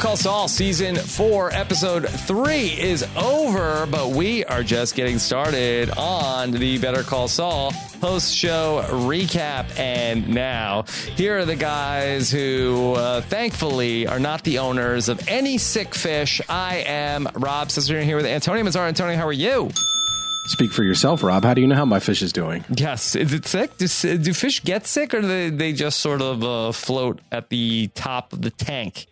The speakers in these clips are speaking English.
Call Saul season four, episode three is over, but we are just getting started on the Better Call Saul post show recap. And now, here are the guys who uh, thankfully are not the owners of any sick fish. I am Rob Cesternino here with Antonio Mazzaro. Antonio, how are you? Speak for yourself, Rob. How do you know how my fish is doing? Yes. Is it sick? Do, do fish get sick or do they, they just sort of uh, float at the top of the tank?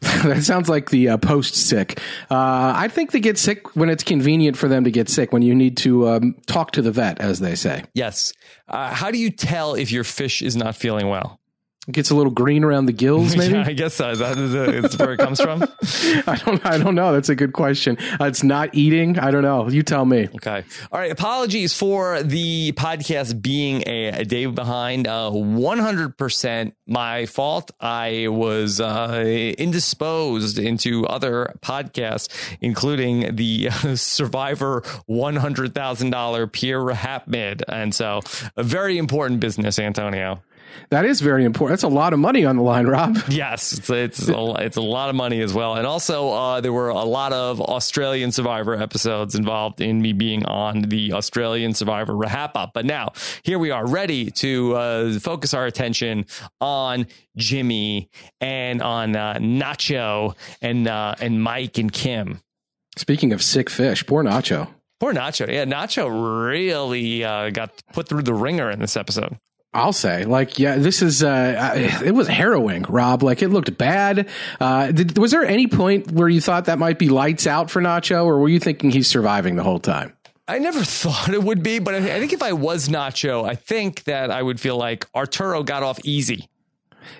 that sounds like the uh, post sick. Uh, I think they get sick when it's convenient for them to get sick, when you need to um, talk to the vet, as they say. Yes. Uh, how do you tell if your fish is not feeling well? Gets a little green around the gills, maybe. yeah, I guess so. Is that is where it comes from? I don't. I don't know. That's a good question. Uh, it's not eating. I don't know. You tell me. Okay. All right. Apologies for the podcast being a, a day behind. Uh, one hundred percent my fault. I was uh, indisposed into other podcasts, including the Survivor one hundred thousand dollar Pierre Rahapmid, and so a very important business, Antonio. That is very important. That's a lot of money on the line, Rob. Yes, it's it's a, it's a lot of money as well. And also, uh, there were a lot of Australian Survivor episodes involved in me being on the Australian Survivor Rahap Up. But now here we are, ready to uh, focus our attention on Jimmy and on uh, Nacho and uh, and Mike and Kim. Speaking of sick fish, poor Nacho. Poor Nacho. Yeah, Nacho really uh, got put through the ringer in this episode. I'll say, like, yeah, this is, uh, it was harrowing, Rob. Like, it looked bad. Uh, did, was there any point where you thought that might be lights out for Nacho, or were you thinking he's surviving the whole time? I never thought it would be, but I think if I was Nacho, I think that I would feel like Arturo got off easy.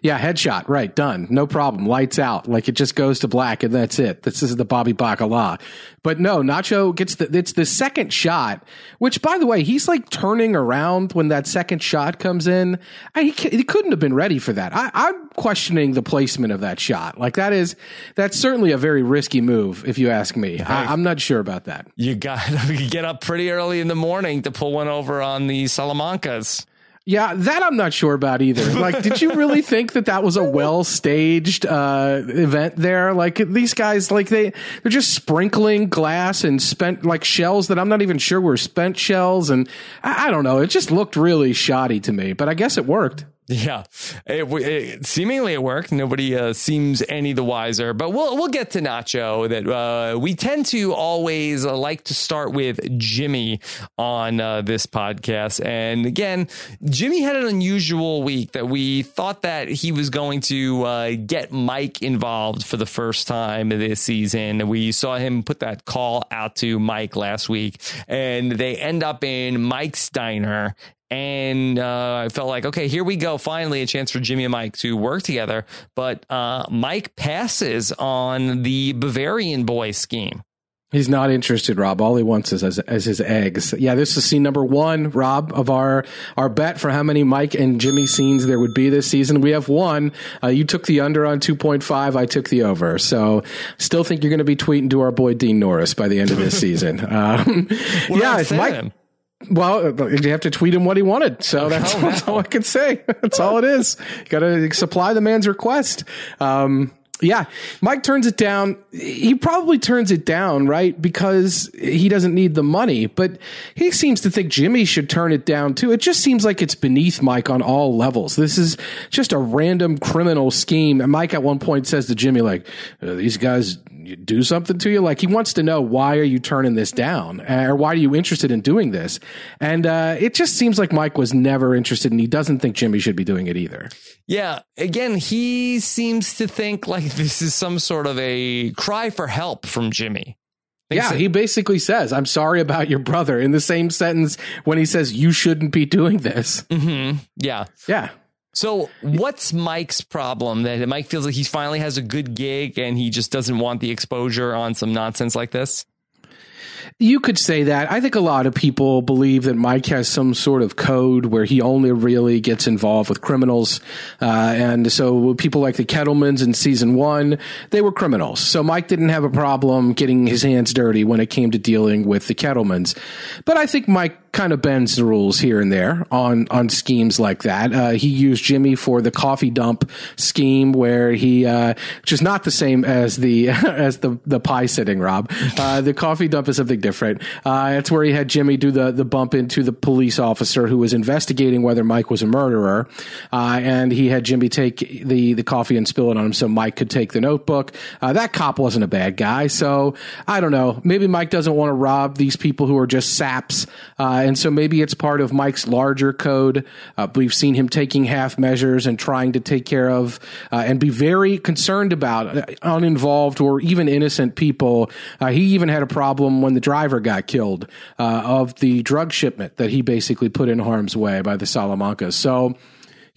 Yeah, headshot. Right. Done. No problem. Lights out. Like it just goes to black and that's it. This is the Bobby Bacala. But no, Nacho gets the, it's the second shot, which by the way, he's like turning around when that second shot comes in. I, he, he couldn't have been ready for that. I, I'm questioning the placement of that shot. Like that is, that's certainly a very risky move, if you ask me. I, am not sure about that. You got to get up pretty early in the morning to pull one over on the Salamancas. Yeah, that I'm not sure about either. Like, did you really think that that was a well staged uh, event there? Like these guys, like they they're just sprinkling glass and spent like shells that I'm not even sure were spent shells, and I, I don't know. It just looked really shoddy to me, but I guess it worked. Yeah, it, it, seemingly it worked. Nobody uh, seems any the wiser, but we'll we'll get to Nacho. That uh, we tend to always uh, like to start with Jimmy on uh, this podcast, and again, Jimmy had an unusual week that we thought that he was going to uh, get Mike involved for the first time this season. We saw him put that call out to Mike last week, and they end up in Mike's diner and uh, I felt like, okay, here we go. Finally, a chance for Jimmy and Mike to work together. But uh, Mike passes on the Bavarian boy scheme. He's not interested, Rob. All he wants is as, as, his eggs. Yeah, this is scene number one, Rob, of our our bet for how many Mike and Jimmy scenes there would be this season. We have one. Uh, you took the under on two point five. I took the over. So, still think you're going to be tweeting to our boy Dean Norris by the end of this season. Um, yeah, it's Mike. Well, you have to tweet him what he wanted. So that's, oh, that's all I can say. That's all it is. You got to supply the man's request. Um, yeah, Mike turns it down. He probably turns it down, right? Because he doesn't need the money, but he seems to think Jimmy should turn it down too. It just seems like it's beneath Mike on all levels. This is just a random criminal scheme. And Mike at one point says to Jimmy, like, uh, these guys do something to you. Like he wants to know, why are you turning this down? Or why are you interested in doing this? And, uh, it just seems like Mike was never interested and he doesn't think Jimmy should be doing it either. Yeah. Again, he seems to think like this is some sort of a cry for help from Jimmy. yeah, he basically says, I'm sorry about your brother in the same sentence when he says, you shouldn't be doing this. Mm-hmm. Yeah. Yeah. So, what's Mike's problem that Mike feels like he finally has a good gig and he just doesn't want the exposure on some nonsense like this? You could say that. I think a lot of people believe that Mike has some sort of code where he only really gets involved with criminals. Uh, and so people like the Kettlemans in season one, they were criminals. So Mike didn't have a problem getting his hands dirty when it came to dealing with the Kettlemans. But I think Mike kind of bends the rules here and there on on schemes like that. Uh, he used Jimmy for the coffee dump scheme, where he, uh, which is not the same as the as the the pie sitting. Rob, uh, the coffee dump is something different. Uh, it's where he had Jimmy do the the bump into the police officer who was investigating whether Mike was a murderer, uh, and he had Jimmy take the the coffee and spill it on him so Mike could take the notebook. Uh, that cop wasn't a bad guy, so I don't know. Maybe Mike doesn't want to rob these people who are just saps, uh, and so maybe it's part of Mike's larger code. Uh, we've seen him taking half measures and trying to take care of uh, and be very concerned about uh, uninvolved or even innocent people. Uh, he even had a problem when the driver got killed uh, of the drug shipment that he basically put in harm's way by the Salamancas. So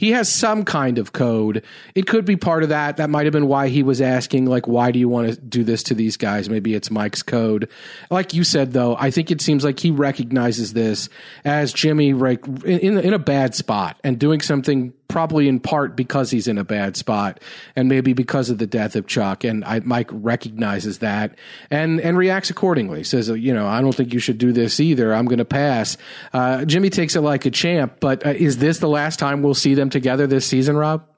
he has some kind of code. It could be part of that. That might have been why he was asking, like, why do you want to do this to these guys? Maybe it's Mike's code. Like you said, though, I think it seems like he recognizes this as Jimmy like in in a bad spot and doing something probably in part because he's in a bad spot and maybe because of the death of Chuck. And I, Mike recognizes that and, and reacts accordingly. Says, you know, I don't think you should do this either. I'm going to pass. Uh, Jimmy takes it like a champ, but uh, is this the last time we'll see them together this season, Rob?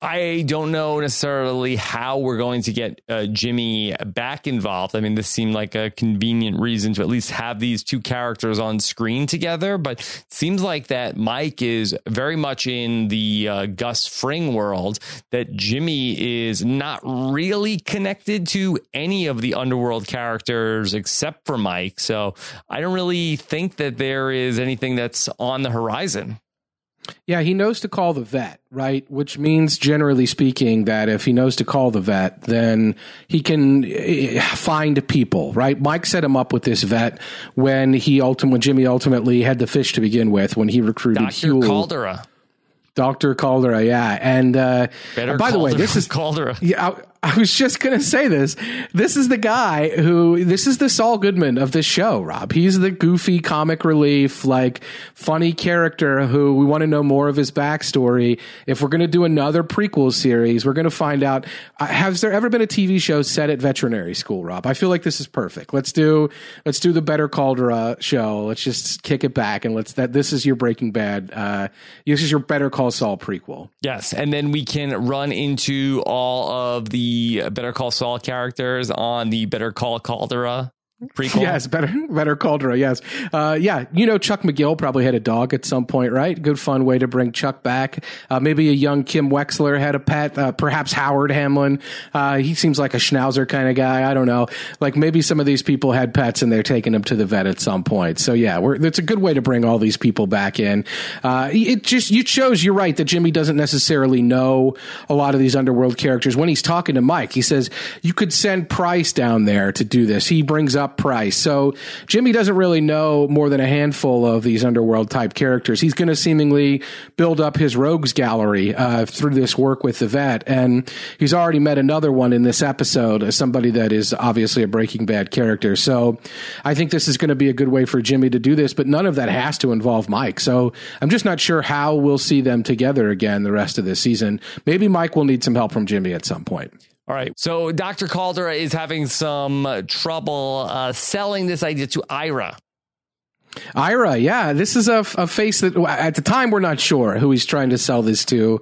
I don't know necessarily how we're going to get uh, Jimmy back involved. I mean, this seemed like a convenient reason to at least have these two characters on screen together, but seems like that Mike is very much in the uh, Gus Fring world, that Jimmy is not really connected to any of the underworld characters except for Mike. So I don't really think that there is anything that's on the horizon. Yeah, he knows to call the vet, right? Which means, generally speaking, that if he knows to call the vet, then he can eh, find people, right? Mike set him up with this vet when he ultimately, when Jimmy ultimately had the fish to begin with, when he recruited Dr. Huel. Caldera. Dr. Caldera, yeah. And uh, Better by the way, this is Caldera. Yeah, I, was just going to say this. This is the guy who, this is the Saul Goodman of this show, Rob. He's the goofy comic relief, like funny character who we want to know more of his backstory. If we're going to do another prequel series, we're going to find out, uh, has there ever been a TV show set at veterinary school, Rob? I feel like this is perfect. Let's do, let's do the Better Caldera show. Let's just kick it back and let's, that, this is your Breaking Bad, uh, this is your Better Call Saul prequel. Yes, and then we can run into all of the Better Call Saul characters on the Better Call Caldera prequel. Yes, better better Caldera. Yes, uh, yeah. You know, Chuck McGill probably had a dog at some point, right? Good fun way to bring Chuck back. Uh, maybe a young Kim Wexler had a pet. Uh, perhaps Howard Hamlin. Uh, he seems like a schnauzer kind of guy. I don't know. Like maybe some of these people had pets and they're taking them to the vet at some point. So yeah, it's a good way to bring all these people back in. Uh, it just it shows you're right that Jimmy doesn't necessarily know a lot of these underworld characters. When he's talking to Mike, he says you could send Price down there to do this. He brings up Price. So Jimmy doesn't really know more than a handful of these underworld type characters. He's going to seemingly build up his rogues gallery uh, through this work with the vet, and he's already met another one in this episode, somebody that is obviously a Breaking Bad character. So I think this is going to be a good way for Jimmy to do this, but none of that has to involve Mike. So I'm just not sure how we'll see them together again the rest of this season. Maybe Mike will need some help from Jimmy at some point. All right. So Dr. Caldera is having some trouble uh, selling this idea to Ira. Ira, yeah, this is a, a face that at the time we're not sure who he's trying to sell this to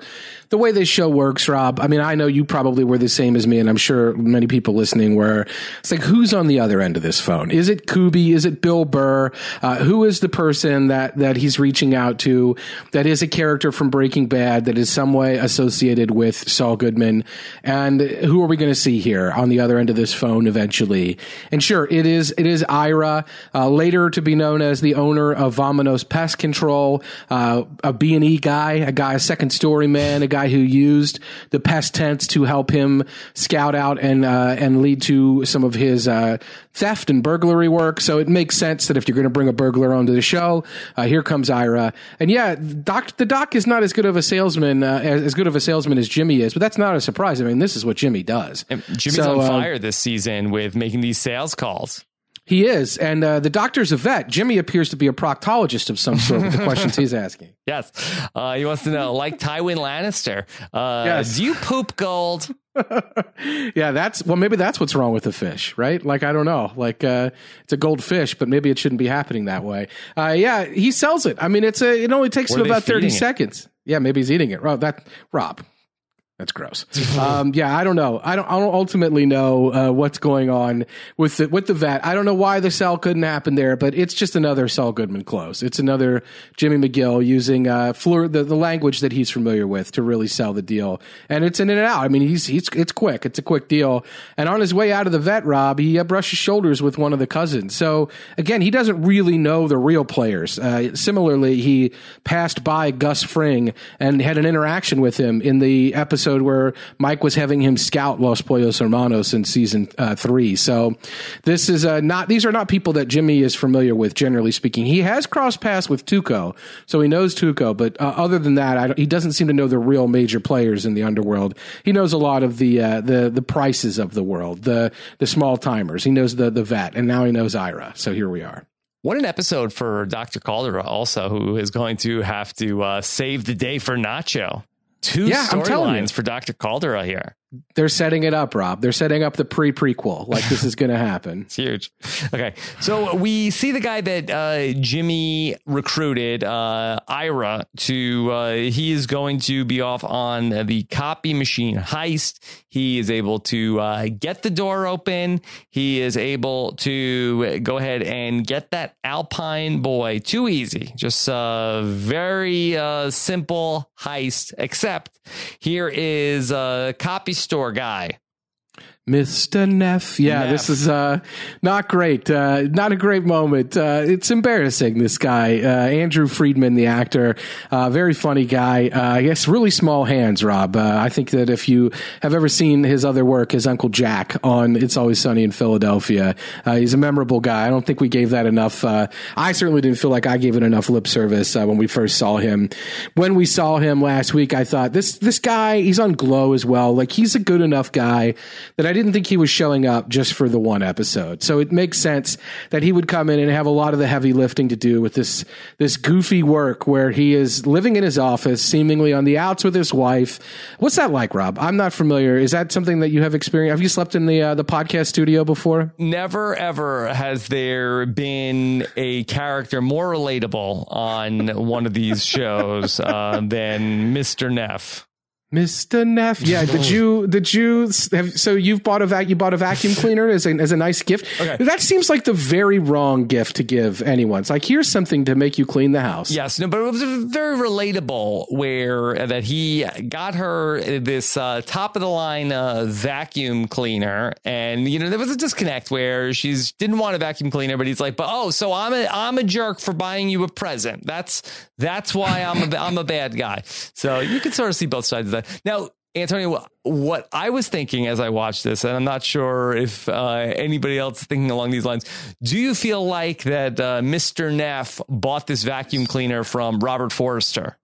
the way this show works, Rob, I mean, I know you probably were the same as me, and I'm sure many people listening were. It's like, who's on the other end of this phone? Is it Kuby? Is it Bill Burr? Uh, who is the person that, that he's reaching out to that is a character from Breaking Bad that is some way associated with Saul Goodman? And who are we going to see here on the other end of this phone eventually? And sure, it is, it is Ira, uh, later to be known as the owner of Vamonos Pest Control, uh, a B&E guy, a guy, a second story man, a guy who used the pest tents to help him scout out and uh, and lead to some of his uh, theft and burglary work. So it makes sense that if you're going to bring a burglar onto the show, uh, here comes Ira. And yeah, Doc, the Doc is not as good of a salesman uh, as, as, good of a salesman as Jimmy is, but that's not a surprise. I mean, this is what Jimmy does. And Jimmy's so, on uh, fire this season with making these sales calls. He is, and uh, the doctor's a vet. Jimmy appears to be a proctologist of some sort with the questions he's asking. Yes, uh, he wants to know, like Tywin Lannister, uh, yes. do you poop gold? yeah, that's well, maybe that's what's wrong with the fish, right? Like I don't know, like uh, it's a goldfish, but maybe it shouldn't be happening that way. Uh, yeah, he sells it. I mean, it's a it only takes him about thirty seconds. Yeah, maybe he's eating it. Rob, that Rob, that's gross. um, yeah, I don't know. I don't. I don't ultimately know uh, what's going on with the with the vet. I don't know why the sell couldn't happen there, but it's just another Saul Goodman close. It's another Jimmy McGill using uh, the, the language that he's familiar with to really sell the deal, and it's in and out. I mean, he's he's it's quick. It's a quick deal. And on his way out of the vet, Rob, he uh, brushes shoulders with one of the cousins. So again, he doesn't really know the real players. Uh, similarly, he passed by Gus Fring and had an interaction with him in the episode episode where Mike was having him scout Los Pollos Hermanos in season uh, three. So this is uh, not; these are not people that Jimmy is familiar with. Generally speaking, he has crossed paths with Tuco, so he knows Tuco. But uh, other than that, he doesn't seem to know the real major players in the underworld. He knows a lot of the uh, the the prices of the world, the the small timers. He knows the the vet, and now he knows Ira. So here we are. What an episode for Dr. Caldera, also, who is going to have to uh, save the day for Nacho. Two yeah, storylines for Dr. Caldera here. They're setting it up, Rob. They're setting up the pre prequel. Like this is going to happen. it's huge. Okay. So we see the guy that uh, Jimmy recruited, uh, Ira, to, uh, he is going to be off on the copy machine heist. He is able to uh, get the door open. He is able to go ahead and get that Alpine boy. Too easy. Just a very uh, simple heist, except here is a copy store guy Mr. Neff. Yeah, Neff. this is uh, not great. Uh, not a great moment. Uh, it's embarrassing, this guy. Uh, Andrew Friedman, the actor, uh, very funny guy. Uh, I guess really small hands, Rob. I think that if you have ever seen his other work, his Uncle Jack on It's Always Sunny in Philadelphia, he's a memorable guy. I don't think we gave that enough. I certainly didn't feel like I gave it enough lip service when we first saw him. When we saw him last week, I thought this this guy, he's on Glow as well. Like he's a good enough guy that I didn't think he was showing up just for the one episode. So it makes sense that he would come in and have a lot of the heavy lifting to do with this this goofy work where he is living in his office, seemingly on the outs with his wife. What's that like, Rob? I'm not familiar. Is that something that you have experienced? Have you slept in the uh, the podcast studio before? Never ever has there been a character more relatable on one of these shows uh, than Mr. Neff. Mr. Neff. Yeah, did you did you have so you've bought a vac you bought a vacuum cleaner as a as a nice gift? Okay. That seems like the very wrong gift to give anyone. It's like here's something to make you clean the house. Yes, no, but it was very relatable where uh, that he got her this uh, top of the line uh, vacuum cleaner, and you know there was a disconnect where she's didn't want a vacuum cleaner, but he's like, but oh, so I'm a I'm a jerk for buying you a present. That's that's why I'm a I'm a bad guy. So you can sort of see both sides of that. Now, Antonio, what I was thinking as I watched this, and I'm not sure if uh, anybody else is thinking along these lines, do you feel like that uh, Mr. Neff bought this vacuum cleaner from Robert Forster?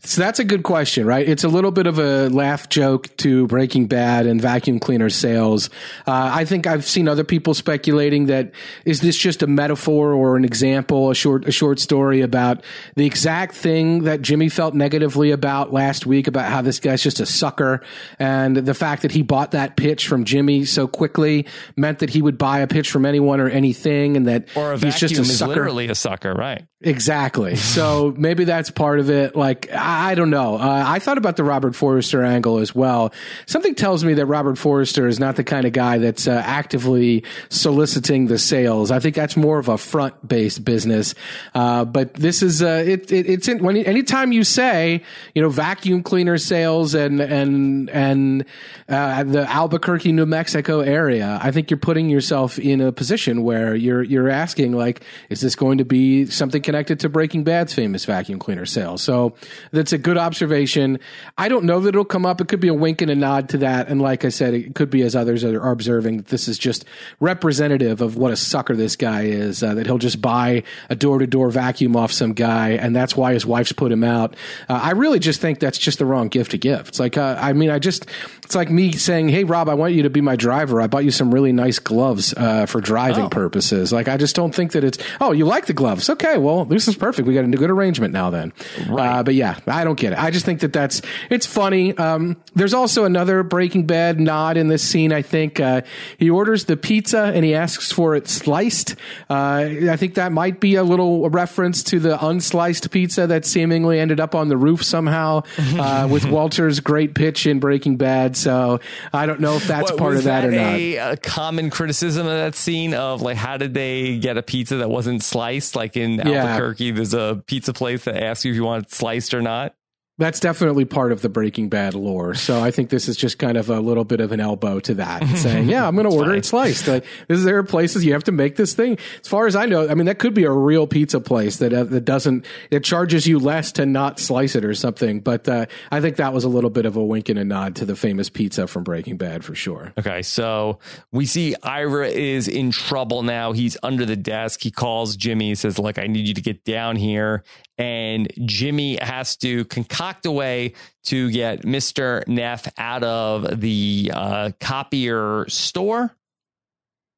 So that's a good question, right? It's a little bit of a laugh joke to Breaking Bad and vacuum cleaner sales. Uh, I think I've seen other people speculating that is this just a metaphor or an example, a short a short story about the exact thing that Jimmy felt negatively about last week about how this guy's just a sucker, and the fact that he bought that pitch from Jimmy so quickly meant that he would buy a pitch from anyone or anything, and that or he's just a sucker. literally a sucker, right? Exactly. so maybe that's part of it. Like I don't know. Uh, I thought about the Robert Forster angle as well. Something tells me that Robert Forster is not the kind of guy that's uh, actively soliciting the sales. I think that's more of a front based business. Uh, but this is uh, it, it, It's in, when anytime you say you know vacuum cleaner sales and and and uh, the Albuquerque, New Mexico area, I think you're putting yourself in a position where you're you're asking like, is this going to be something connected to Breaking Bad's famous vacuum cleaner sales? So that's a good observation. I don't know that it'll come up. It could be a wink and a nod to that. And like I said, it could be as others are observing that this is just representative of what a sucker this guy is. Uh, that he'll just buy a door to door vacuum off some guy, and that's why his wife's put him out. Uh, I really just think that's just the wrong gift to give. It's like uh, I mean, I just it's like me saying, "Hey, Rob, I want you to be my driver. I bought you some really nice gloves uh, for driving oh. purposes." Like I just don't think that it's. Oh, you like the gloves? Okay, well, this is perfect. We got a good arrangement now. Then, right. Uh, but yeah, I don't get it. I just think that that's it's funny. Um, there's also another Breaking Bad nod in this scene. I think uh, he orders the pizza and he asks for it sliced. Uh, I think that might be a little reference to the unsliced pizza that seemingly ended up on the roof somehow uh, with Walter's great pitch in Breaking Bad. So I don't know if that's What, part of that, that or not. a, a common criticism of that scene of like how did they get a pizza that wasn't sliced? Like in Yeah. Albuquerque, there's a pizza place that asks you if you want it or not. That's definitely part of the Breaking Bad lore. So I think this is just kind of a little bit of an elbow to that, saying, "Yeah, I'm going to order fine. it sliced." Like, is there places you have to make this thing? As far as I know, I mean, that could be a real pizza place that uh, that doesn't it charges you less to not slice it or something. But uh, I think that was a little bit of a wink and a nod to the famous pizza from Breaking Bad for sure. Okay, so we see Ira is in trouble now. He's under the desk. He calls Jimmy. He says, "Like, I need you to get down here." And Jimmy has to concoct a way to get Mister Neff out of the uh, copier store.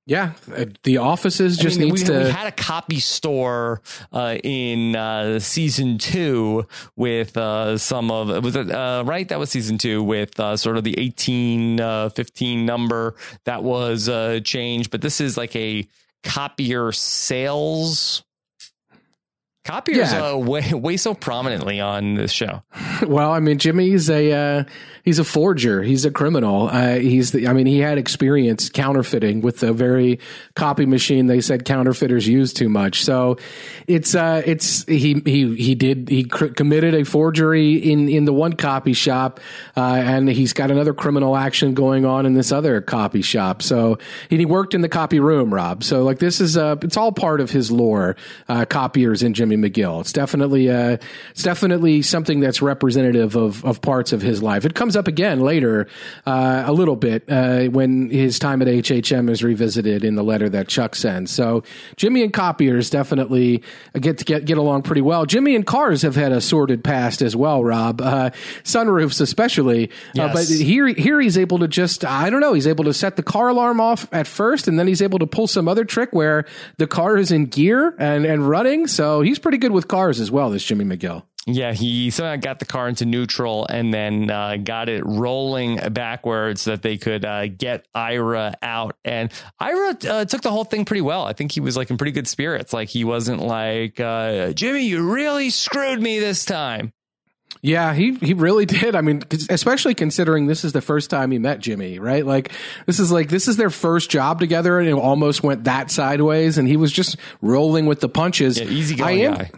Yeah, uh, the offices just I mean, needs we, to. we had a copy store uh, in uh, season two with uh, some of was it uh, right that was season two with uh, sort of the 18 uh, 15 number that was uh, changed but this is like a copier sales copiers Yeah. uh, way, way so prominently on this show Well, I mean, Jimmy's a uh, he's a forger. He's a criminal. Uh, he's the, I mean, he had experience counterfeiting with the very copy machine they said counterfeiters use too much. So it's uh, it's he he he did he cr- committed a forgery in in the one copy shop, uh, and he's got another criminal action going on in this other copy shop. So and he worked in the copy room, Rob. So like this is uh, it's all part of his lore. Uh, copiers and Jimmy McGill. It's definitely uh, it's definitely something that's representative of of parts of his life. It comes up again later uh, a little bit uh, when his time at HHM is revisited in the letter that Chuck sends. So Jimmy and copiers definitely get to get get along pretty well. Jimmy and cars have had a sordid past as well, Rob. Uh, sunroofs especially, uh, Yes. but here here he's able to just I don't know he's able to set the car alarm off at first, and then he's able to pull some other trick where the car is in gear and and running. So he's pretty good with cars as well. This Jimmy McGill. Yeah, he somehow got the car into neutral and then uh, got it rolling backwards so that they could uh, get Ira out. And Ira uh, took the whole thing pretty well. I think he was like in pretty good spirits. Like he wasn't like, uh, Jimmy, you really screwed me this time. Yeah, he he really did. I mean, especially considering this is the first time he met Jimmy, right? Like this is like this is their first job together, and it almost went that sideways, and he was just rolling with the punches. Yeah, easygoing I am, guy.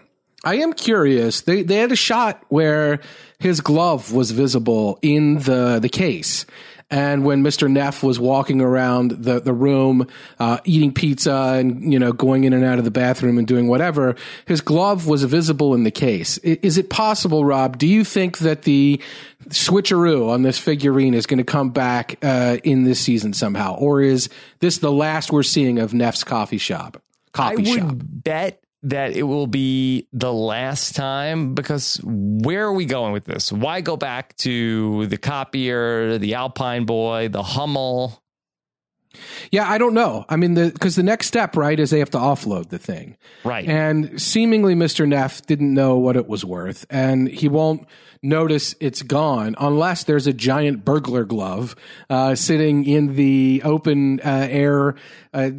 I am curious. They they had a shot where his glove was visible in the the case. And when Mr. Neff was walking around the, the room, uh, eating pizza and, you know, going in and out of the bathroom and doing whatever, his glove was visible in the case. I- Is it possible, Rob? Do you think that the switcheroo on this figurine is going to come back, uh, in this season somehow? Or is this the last we're seeing of Neff's coffee shop? I Coffee would shop. bet that it will be the last time because where are we going with this? Why go back to the copier, the Alpine boy, the Hummel? Yeah, I don't know. I mean, the because the next step, right, is they have to offload the thing, Right. and seemingly Mr. Neff didn't know what it was worth, and he won't notice it's gone unless there's a giant burglar glove uh, sitting in the open uh, air uh,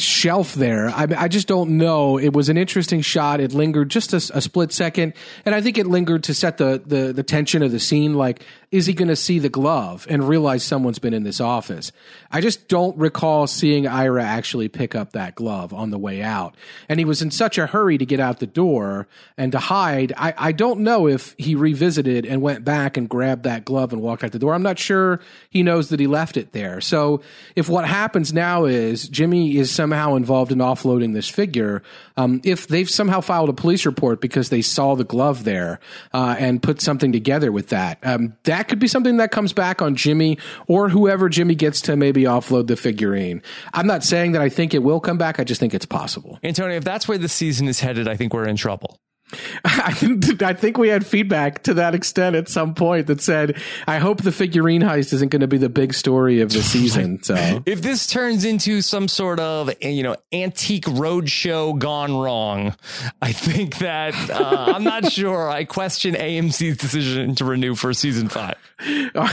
shelf there. I, I just don't know. It was an interesting shot. It lingered just a, a split second, and I think it lingered to set the the, the tension of the scene. Like, is he going to see the glove and realize someone's been in this office? I just don't recall seeing Ira actually pick up that glove on the way out, and he was in such a hurry to get out the door and to hide. I, I don't know if he revisited and went back and grabbed that glove and walked out the door. I'm not sure he knows that he left it there. So if what happens now is Jimmy is somehow involved in offloading this figure, um, if they've somehow filed a police report because they saw the glove there uh, and put something together with that, um, that could be something that comes back on Jimmy or whoever Jimmy gets to maybe offload the figurine. I'm not saying that I think it will come back. I just think it's possible. Antonio, if that's where the season is headed, I think we're in trouble. I think, we had feedback to that extent at some point that said, I hope the figurine heist isn't going to be the big story of the season. So if this turns into some sort of, you know, antique roadshow gone wrong, I think that uh, I'm not sure. I question AMC's decision to renew for season five.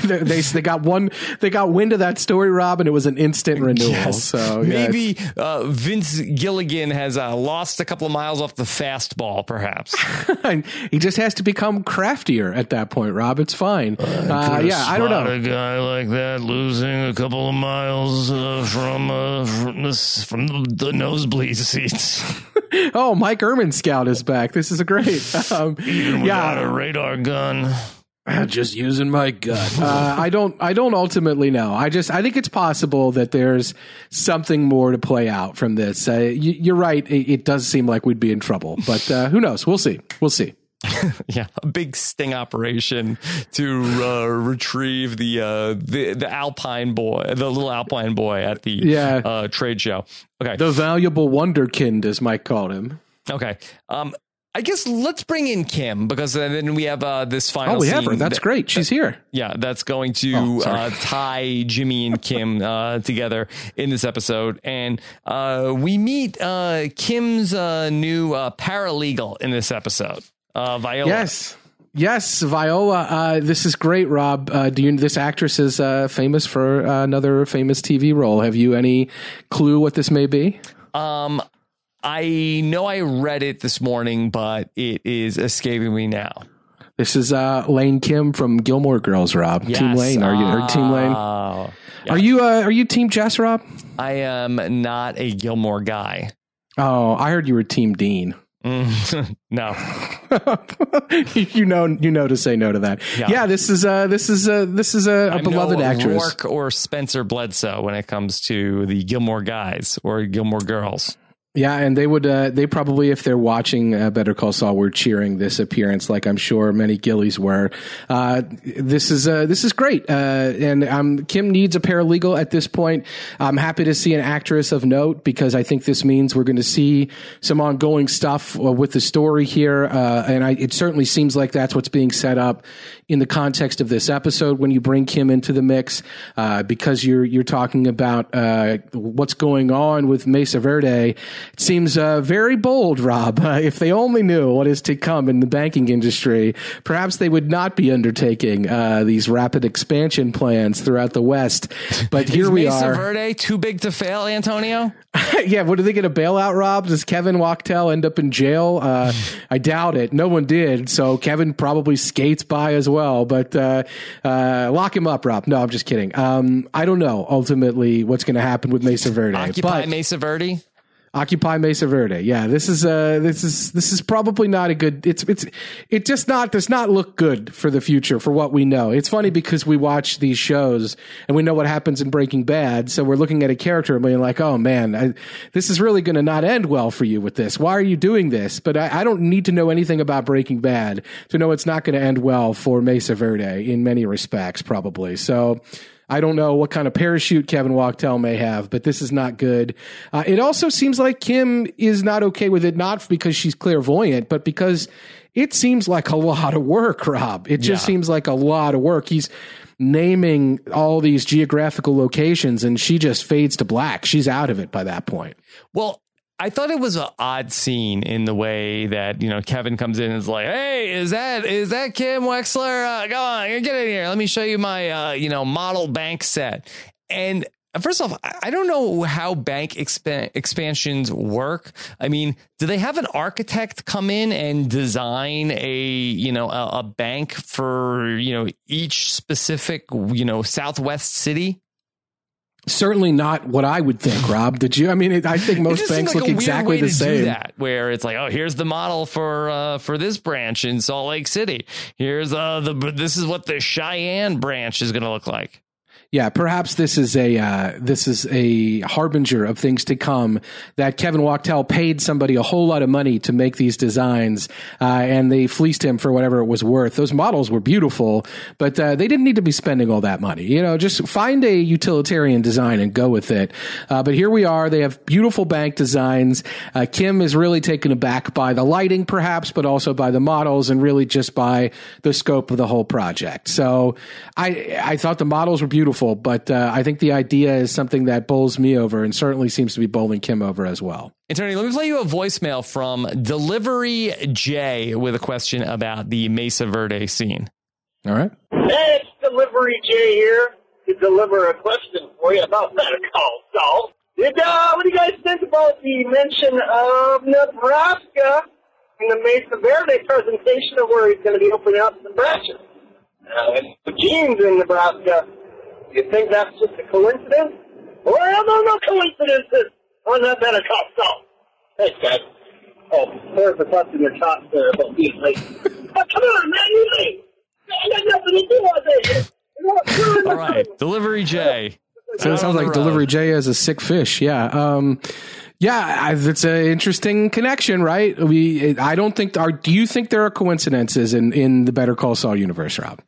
they, they, they got one, they got wind of that story, Rob, and it was an instant renewal. Yes. So yeah, maybe uh, Vince Gilligan has uh, lost a couple of miles off the fastball, perhaps. he just has to become craftier at that point, Rob. It's fine. Uh, yeah, I don't know. A guy like that losing a couple of miles uh, from uh, from, this, from the nosebleed seats. oh, Mike Erman Scout is back. This is a great. Um, Even without yeah. a radar gun. I'm just using my gut. Uh, I don't. I don't ultimately know. I just. I think it's possible that there's something more to play out from this. Uh, you, are right. It, it, does seem like we'd be in trouble, but uh, who knows? We'll see. We'll see. yeah, a big sting operation to uh, retrieve the uh, the the Alpine boy, the little Alpine boy at the yeah. Uh, trade show. Okay, the valuable wonderkind, as Mike called him. Okay. Um, I guess let's bring in Kim because then we have uh, this final. Oh, we have her. That's that, great. She's here. Yeah, that's going to oh, uh, tie Jimmy and Kim uh, together in this episode, and uh, we meet uh, Kim's uh, new paralegal in this episode, Viola. Yes. Yes, Viola. this is great, Rob. do you? This actress is famous for another famous TV role. Have you any clue what this may be? Um, I know I read it this morning, but it is escaping me now. This is uh, Lane Kim from Gilmore Girls, Rob. Yes. Team Lane. Are you or Team Lane? Uh, yes. Are you uh, are you Team Jess, Rob? I am not a Gilmore guy. Oh, I heard you were Team Dean. Mm, no, you know, you know to say no to that. Yeah, yeah this is uh, this is uh, this is a, a beloved no actress. Rourke or Spencer Bledsoe when it comes to the Gilmore guys or Gilmore girls. Yeah, and they would uh, they probably if they're watching uh, Better Call Saul were cheering this appearance like I'm sure many Gillies were. Uh, this is uh, this is great, uh, and um, Kim needs a paralegal at this point. I'm happy to see an actress of note because I think this means we're going to see some ongoing stuff uh, with the story here, and I, it certainly seems like that's what's being set up in the context of this episode when you bring Kim into the mix because you're you're talking about what's going on with Mesa Verde it seems uh, very bold, Rob. Uh, if they only knew what is to come in the banking industry, perhaps they would not be undertaking uh, these rapid expansion plans throughout the West. But here we Mesa are. Verde too big to fail, Antonio? yeah, what are they get a bailout, Rob? Does Kevin Wachtel end up in jail? Uh, I doubt it. No one did, so Kevin probably skates by as well. But uh, uh, lock him up, Rob. No, I'm just kidding. Um, I don't know ultimately what's going to happen with Mesa Verde. Occupy but, Mesa Verde. Occupy Mesa Verde. Yeah, this is uh this is this is probably not a good it's it's it just not does not look good for the future for what we know. It's funny because we watch these shows and we know what happens in Breaking Bad, so we're looking at a character and being like, "Oh man, I, this is really going to not end well for you with this. Why are you doing this?" But I, I don't need to know anything about Breaking Bad to know it's not going to end well for Mesa Verde in many respects, probably. So I don't know what kind of parachute Kevin Wachtel may have, but this is not good. Uh, it also seems like Kim is not okay with it, not because she's clairvoyant, but because it seems like a lot of work, Rob. It just yeah. seems like a lot of work. He's naming all these geographical locations and she just fades to black. She's out of it by that point. Well, I thought it was an odd scene in the way that you know Kevin comes in and is like, "Hey, is that is that Kim Wexler? Uh, go on, get in here. Let me show you my uh, you know model bank set." And first off, I don't know how bank exp- expansions work. I mean, do they have an architect come in and design a you know a, a bank for you know each specific you know Southwest city? Certainly not what I would think, Rob. Did you? I mean, it, I think most banks like look exactly the same. that, where it's like, oh, here's the model for uh, for this branch in Salt Lake City. Here's uh, the this is what the Cheyenne branch is going to look like. Yeah, perhaps this is a uh, this is a harbinger of things to come. That Kevin Wachtel paid somebody a whole lot of money to make these designs, uh, and they fleeced him for whatever it was worth. Those models were beautiful, but uh, they didn't need to be spending all that money. You know, just find a utilitarian design and go with it. Uh, but here we are. They have beautiful bank designs. Uh, Kim is really taken aback by the lighting, perhaps, but also by the models, and really just by the scope of the whole project. So I I thought the models were beautiful but uh, I think the idea is something that bowls me over and certainly seems to be bowling Kim over as well. And Tony, let me play you a voicemail from Delivery J with a question about the Mesa Verde scene. All right. Hey, it's Delivery J here to deliver a question for you about Better Call Saul. Did, uh, what do you guys think about the mention of Nebraska in the Mesa Verde presentation of where he's going to be opening up some branches? Uh, the Gene's in Nebraska. You think that's just a coincidence? Well, no, no coincidences on that Better Call Saul. Thanks, guys. Oh, sorry for busting your chops there about being late. but come on, man, you late. I got nothing to do all day. All right, Delivery J. So it sounds like. Delivery J is a sick fish. Yeah. Um, yeah, I, it's an interesting connection, right? We, I don't think. Are do you think there are coincidences in in the Better Call Saul universe, Rob?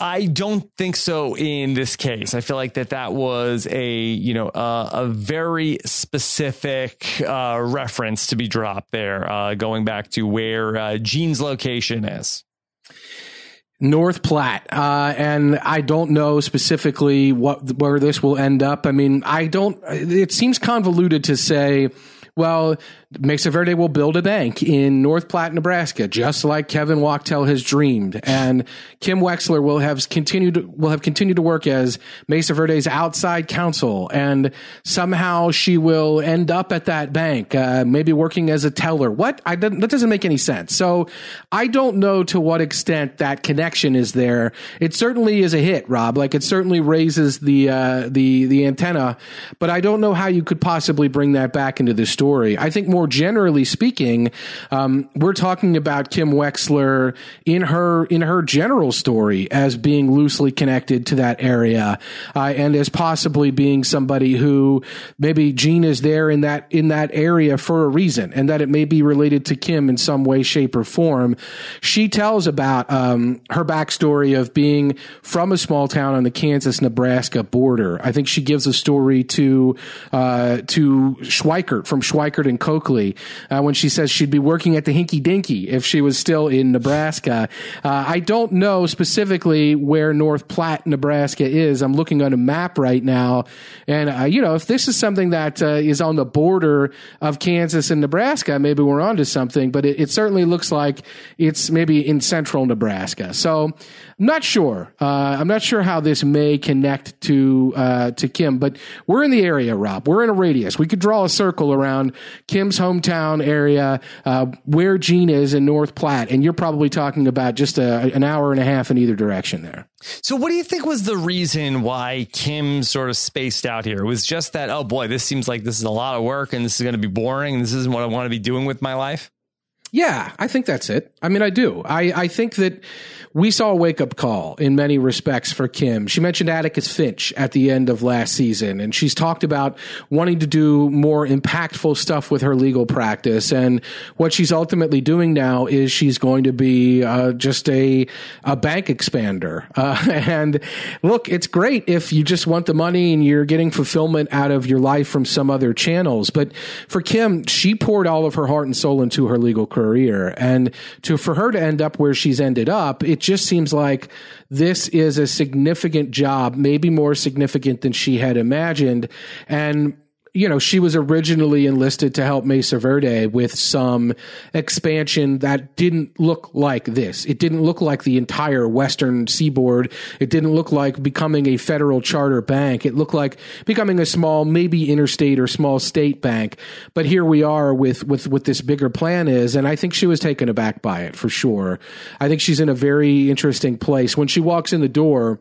I don't think so in this case. I feel like that that was a you know uh, a very specific uh, reference to be dropped there, uh, going back to where uh, Gene's location is. North Platte, uh, and I don't know specifically what where this will end up. I mean, I don't. It seems convoluted to say. Well, Mesa Verde will build a bank in North Platte, Nebraska, just like Kevin Wachtel has dreamed, and Kim Wexler will have continued will have continued to work as Mesa Verde's outside counsel, and somehow she will end up at that bank, uh, maybe working as a teller. What? I that doesn't make any sense. So, I don't know to what extent that connection is there. It certainly is a hit, Rob. Like it certainly raises the uh, the the antenna, but I don't know how you could possibly bring that back into the story. I think more generally speaking, um, we're talking about Kim Wexler in her in her general story as being loosely connected to that area, uh, and as possibly being somebody who maybe Gene is there in that in that area for a reason, and that it may be related to Kim in some way, shape, or form. She tells about um, her backstory of being from a small town on the Kansas Nebraska border. I think she gives a story to uh, to Schweikert from Schweikert and Coakley uh, when she says she'd be working at the Hinky Dinky if she was still in Nebraska. Uh, I don't know specifically where North Platte, Nebraska is. I'm looking on a map right now, and uh, you know if this is something that uh, is on the border of Kansas and Nebraska, maybe we're onto something. But it, it certainly looks like it's maybe in central Nebraska. So not sure. Uh, I'm not sure how this may connect to uh, to Kim, but we're in the area, Rob. We're in a radius. We could draw a circle around Kim's hometown area, uh, where Gene is in North Platte, and you're probably talking about just a, an hour and a half in either direction there. So, what do you think was the reason why Kim sort of spaced out here? It was just that, oh boy, this seems like this is a lot of work and this is going to be boring and this isn't what I want to be doing with my life? Yeah, I think that's it. I mean, I do. I, I think that we saw a wake up call in many respects for Kim. She mentioned Atticus Finch at the end of last season, and she's talked about wanting to do more impactful stuff with her legal practice. And what she's ultimately doing now is she's going to be uh, just a a bank expander. Uh, and look, it's great if you just want the money and you're getting fulfillment out of your life from some other channels. But for Kim, she poured all of her heart and soul into her legal career, and to for her to end up where she's ended up, it just seems like this is a significant job, maybe more significant than she had imagined, and you know, she was originally enlisted to help Mesa Verde with some expansion that didn't look like this. It didn't look like the entire western seaboard. It didn't look like becoming a federal charter bank. It looked like becoming a small, maybe interstate or small state bank. But here we are with, with what this bigger plan is. And I think she was taken aback by it for sure. I think she's in a very interesting place. When she walks in the door,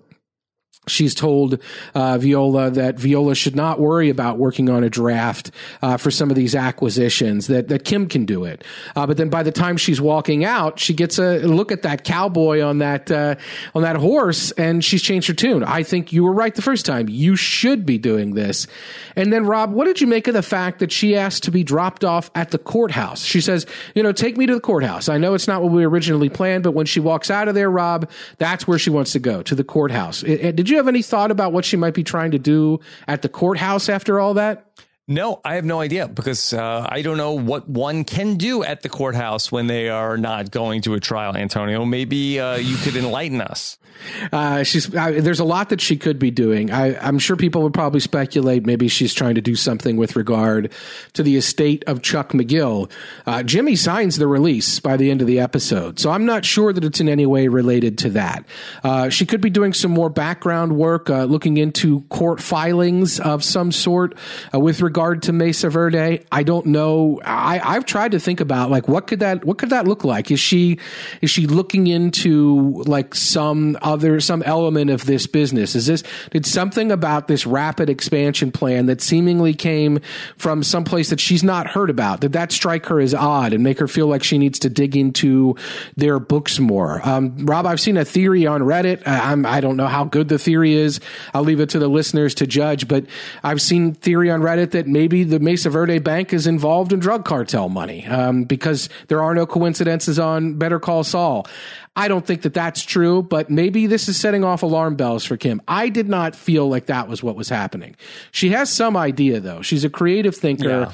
She's told uh, Viola that Viola should not worry about working on a draft uh, for some of these acquisitions. That that Kim can do it. Uh, but then by the time she's walking out, she gets a look at that cowboy on that uh, on that horse, and she's changed her tune. I think you were right the first time. You should be doing this. And then Rob, what did you make of the fact that she asked to be dropped off at the courthouse? She says, "You know, take me to the courthouse. I know it's not what we originally planned, but when she walks out of there, Rob, that's where she wants to go to the courthouse." It, it, did you have any thought about what she might be trying to do at the courthouse after all that? No, I have no idea because uh, I don't know what one can do at the courthouse when they are not going to a trial. Antonio, maybe uh, you could enlighten us. Uh, she's uh, there's a lot that she could be doing. I, am sure people would probably speculate maybe she's trying to do something with regard to the estate of Chuck McGill. Uh, Jimmy signs the release by the end of the episode, so I'm not sure that it's in any way related to that. Uh, she could be doing some more background work, uh, looking into court filings of some sort uh, with regard to Mesa Verde. I don't know. I, I've tried to think about like what could that what could that look like? Is she is she looking into like some other some element of this business? Is this did something about this rapid expansion plan that seemingly came from some place that she's not heard about? Did that strike her as odd and make her feel like she needs to dig into their books more? Um, Rob, I've seen a theory on Reddit. I'm, I don't know how good the theory is. I'll leave it to the listeners to judge. But I've seen theory on Reddit that maybe the Mesa Verde Bank is involved in drug cartel money um, because there are no coincidences on Better Call Saul. I don't think that that's true, but maybe this is setting off alarm bells for Kim. I did not feel like that was what was happening. She has some idea though. She's a creative thinker. Yeah.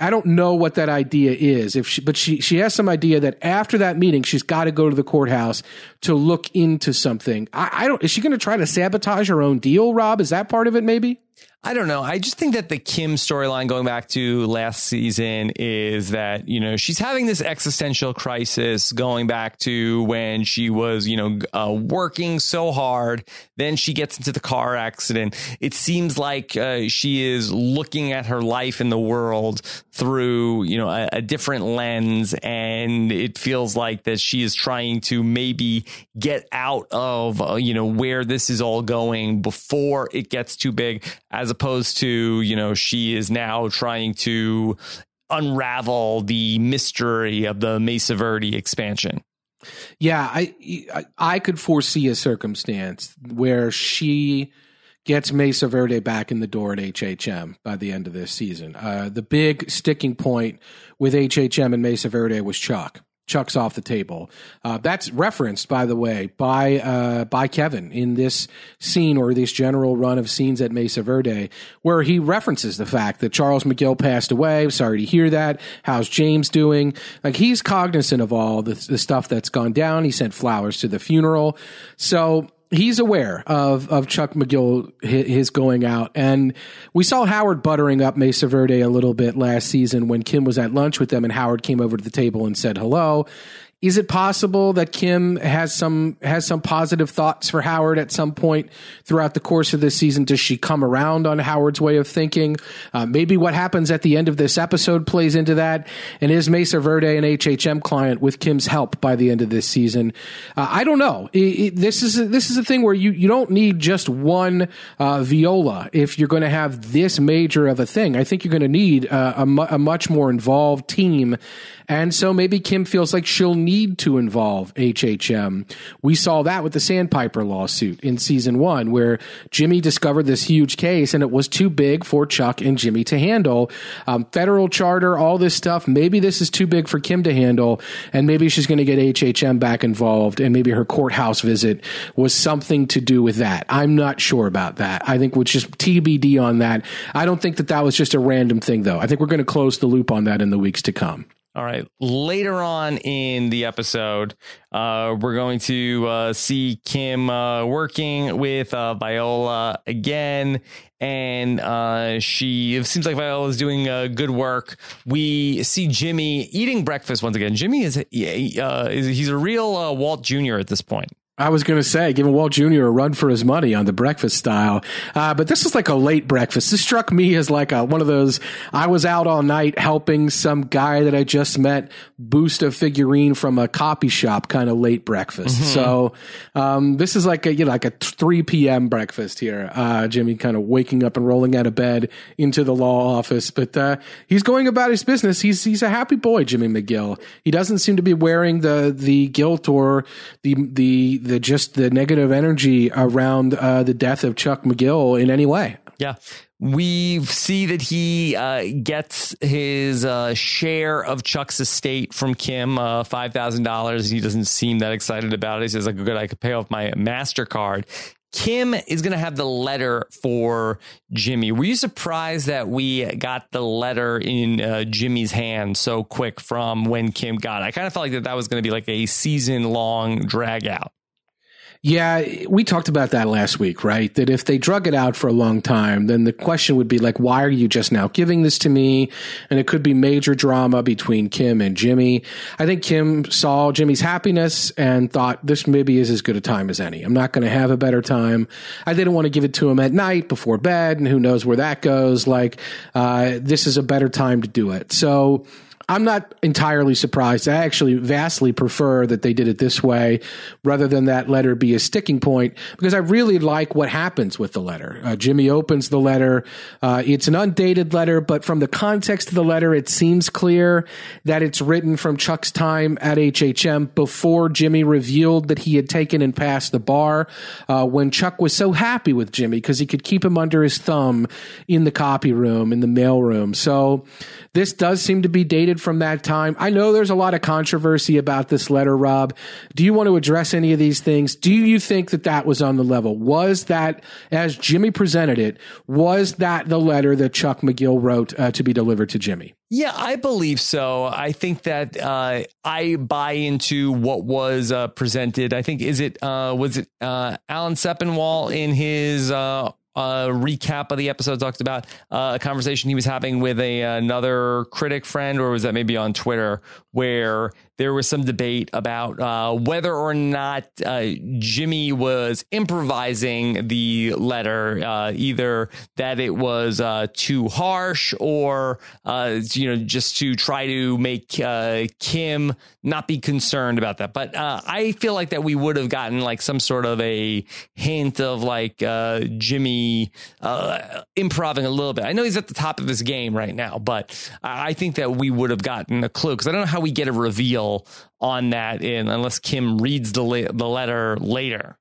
I don't know what that idea is. If she, but she she has some idea that after that meeting, she's got to go to the courthouse to look into something. I, I don't. Is she going to try to sabotage her own deal, Rob? Is that part of it? Maybe. I don't know. I just think that the Kim storyline going back to last season is that, you know, she's having this existential crisis going back to when she was, you know, uh, working so hard. Then she gets into the car accident. It seems like uh, she is looking at her life in the world through, you know, a, a different lens. And it feels like that she is trying to maybe get out of, uh, you know, where this is all going before it gets too big as as opposed to, you know, she is now trying to unravel the mystery of the Mesa Verde expansion. Yeah, I I could foresee a circumstance where she gets Mesa Verde back in the door at HHM by the end of this season. Uh, the big sticking point with HHM and Mesa Verde was Chuck. Chuck's off the table. Uh, that's referenced, by the way, by uh, by Kevin in this scene or this general run of scenes at Mesa Verde, where he references the fact that Charles McGill passed away. Sorry to hear that. How's James doing? Like he's cognizant of all the, the stuff that's gone down. He sent flowers to the funeral. So he's aware of of Chuck McGill his going out, and we saw Howard buttering up Mesa Verde a little bit last season when Kim was at lunch with them, and Howard came over to the table and said hello. Is it possible that Kim has some has some positive thoughts for Howard at some point throughout the course of this season? Does she come around on Howard's way of thinking? Uh, maybe what happens at the end of this episode plays into that. And is Mesa Verde an HHM client with Kim's help by the end of this season? Uh, I don't know. It, it, this is a, this is a thing where you you don't need just one uh, Viola if you're going to have this major of a thing. I think you're going to need uh, a, mu- a much more involved team and so maybe Kim feels like she'll need to involve HHM. We saw that with the Sandpiper lawsuit in season one, where Jimmy discovered this huge case and it was too big for Chuck and Jimmy to handle. Um, federal charter, all this stuff. Maybe this is too big for Kim to handle. And maybe she's going to get HHM back involved. And maybe her courthouse visit was something to do with that. I'm not sure about that. I think which just TBD on that. I don't think that that was just a random thing, though. I think we're going to close the loop on that in the weeks to come. All right. Later on in the episode, uh, we're going to uh, see Kim uh, working with uh, Viola again. And uh, she it seems like Viola is doing uh, good work. We see Jimmy eating breakfast once again. Jimmy is, he's a real Walt Jr. at this point. I was going to say, giving Walt Jr. a run for his money on the breakfast style. Uh, but this is like a late breakfast. This struck me as like a, one of those, I was out all night helping some guy that I just met boost a figurine from a copy shop kind of late breakfast. Mm-hmm. So, um, this is like a, you know, like a 3 p.m. breakfast here. Uh, Jimmy kind of waking up and rolling out of bed into the law office, but, uh, he's going about his business. He's, he's a happy boy, Jimmy McGill. He doesn't seem to be wearing the, the guilt or the, the, the just the negative energy around uh, the death of Chuck McGill in any way. Yeah. We see that he uh, gets his uh, share of Chuck's estate from Kim, uh, five thousand dollars. He doesn't seem that excited about it. He says, "Like, good, I could pay off my Mastercard." Kim is going to have the letter for Jimmy. Were you surprised that we got the letter in uh, Jimmy's hand so quick from when Kim got it? I kind of felt like that that was going to be like a season long drag out. Yeah, we talked about that last week, right? That if they drug it out for a long time, then the question would be like, why are you just now giving this to me? And it could be major drama between Kim and Jimmy. I think Kim saw Jimmy's happiness and thought this maybe is as good a time as any. I'm not going to have a better time. I didn't want to give it to him at night before bed, and who knows where that goes. Like, uh, this is a better time to do it. So, I'm not entirely surprised. I actually vastly prefer that they did it this way rather than that letter be a sticking point because I really like what happens with the letter. Uh, Jimmy opens the letter. Uh, it's an undated letter, but from the context of the letter, it seems clear that it's written from Chuck's time at HHM before Jimmy revealed that he had taken and passed the bar uh, when Chuck was so happy with Jimmy because he could keep him under his thumb in the copy room, in the mail room. So this does seem to be dated from that time. I know there's a lot of controversy about this letter, Rob. Do you want to address any of these things? Do you think that that was on the level? Was that, as Jimmy presented it, was that the letter that Chuck McGill wrote uh, to be delivered to Jimmy? Yeah, I believe so. I think that uh, I buy into what was uh, presented. I think is it uh, was it uh, Alan Sepinwall in his uh, recap of the episode talked about uh, a conversation he was having with a another critic friend, or was that maybe on Twitter, where there was some debate about uh, whether or not uh, Jimmy was improvising the letter, uh, either that it was uh, too harsh or, uh, you know, just to try to make uh, Kim not be concerned about that. But I feel like that we would have gotten like some sort of a hint of like Jimmy improving a little bit. I know he's at the top of his game right now, but I think that we would have gotten a clue because I don't know how we get a reveal on that in unless Kim reads the le- the letter later.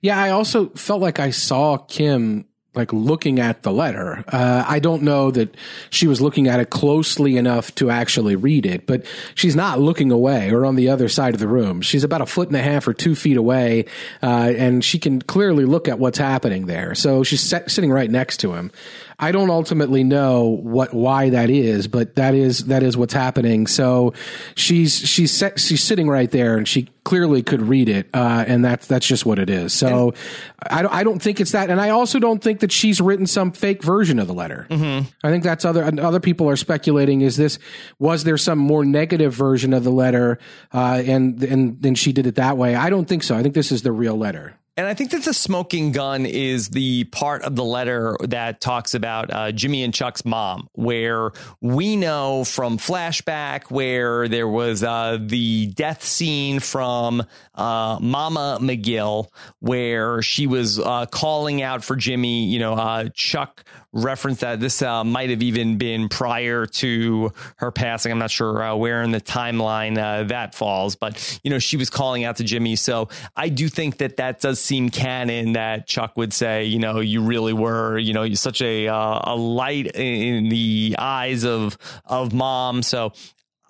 Yeah, I also felt like I saw Kim like looking at the letter. Uh, I don't know that she was looking at it closely enough to actually read it, but she's not looking away or on the other side of the room. She's about a foot and a half or two feet away, uh, and she can clearly look at what's happening there. So she's set, sitting right next to him. I don't ultimately know what why that is, but that is that is what's happening. So she's she's set, she's sitting right there, and she clearly could read it, uh, and that's that's just what it is. So I don't I don't think it's that, and I also don't think that she's written some fake version of the letter. Mm-hmm. I think that's other other people are speculating. Is this was there some more negative version of the letter, uh, and and then she did it that way? I don't think so. I think this is the real letter. And I think that the smoking gun is the part of the letter that talks about uh, Jimmy and Chuck's mom, where we know from flashback where there was uh, the death scene from uh, Mama McGill, where she was uh, calling out for Jimmy. You know, uh, Chuck referenced that this uh, might have even been prior to her passing. I'm not sure where in the timeline that falls, but you know, she was calling out to Jimmy. So I do think that that does seem canon that Chuck would say, you know, you really were, you know, such a uh, a light in the eyes of of mom. So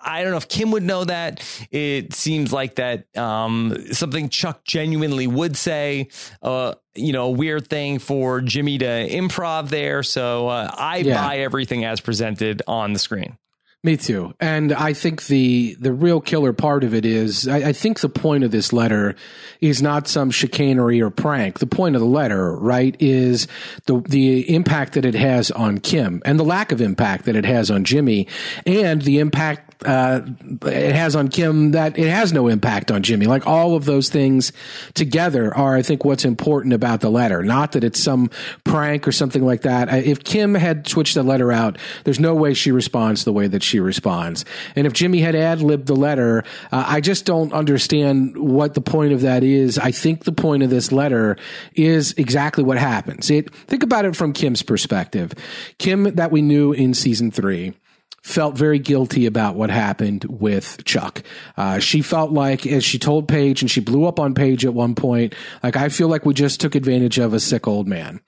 I don't know if Kim would know that. It seems like that um, something Chuck genuinely would say. Uh, you know, a weird thing for Jimmy to improv there. So uh, I yeah. buy everything as presented on the screen. Me too. And I think the the real killer part of it is I, I, think the point of this letter is not some chicanery or prank. The point of the letter, right, is the the impact that it has on Kim and the lack of impact that it has on Jimmy and the impact uh, it has on Kim that it has no impact on Jimmy. Like all of those things together are, I think, what's important about the letter. Not that it's some prank or something like that. If Kim had switched the letter out, there's no way she responds the way that she responds. And if Jimmy had ad libbed the letter, uh, I just don't understand what the point of that is. I think the point of this letter is exactly what happens. It, think about it from Kim's perspective. Kim that we knew in season three felt very guilty about what happened with Chuck. Uh, she felt like, as she told Paige, and she blew up on Paige at one point, like, I feel like we just took advantage of a sick old man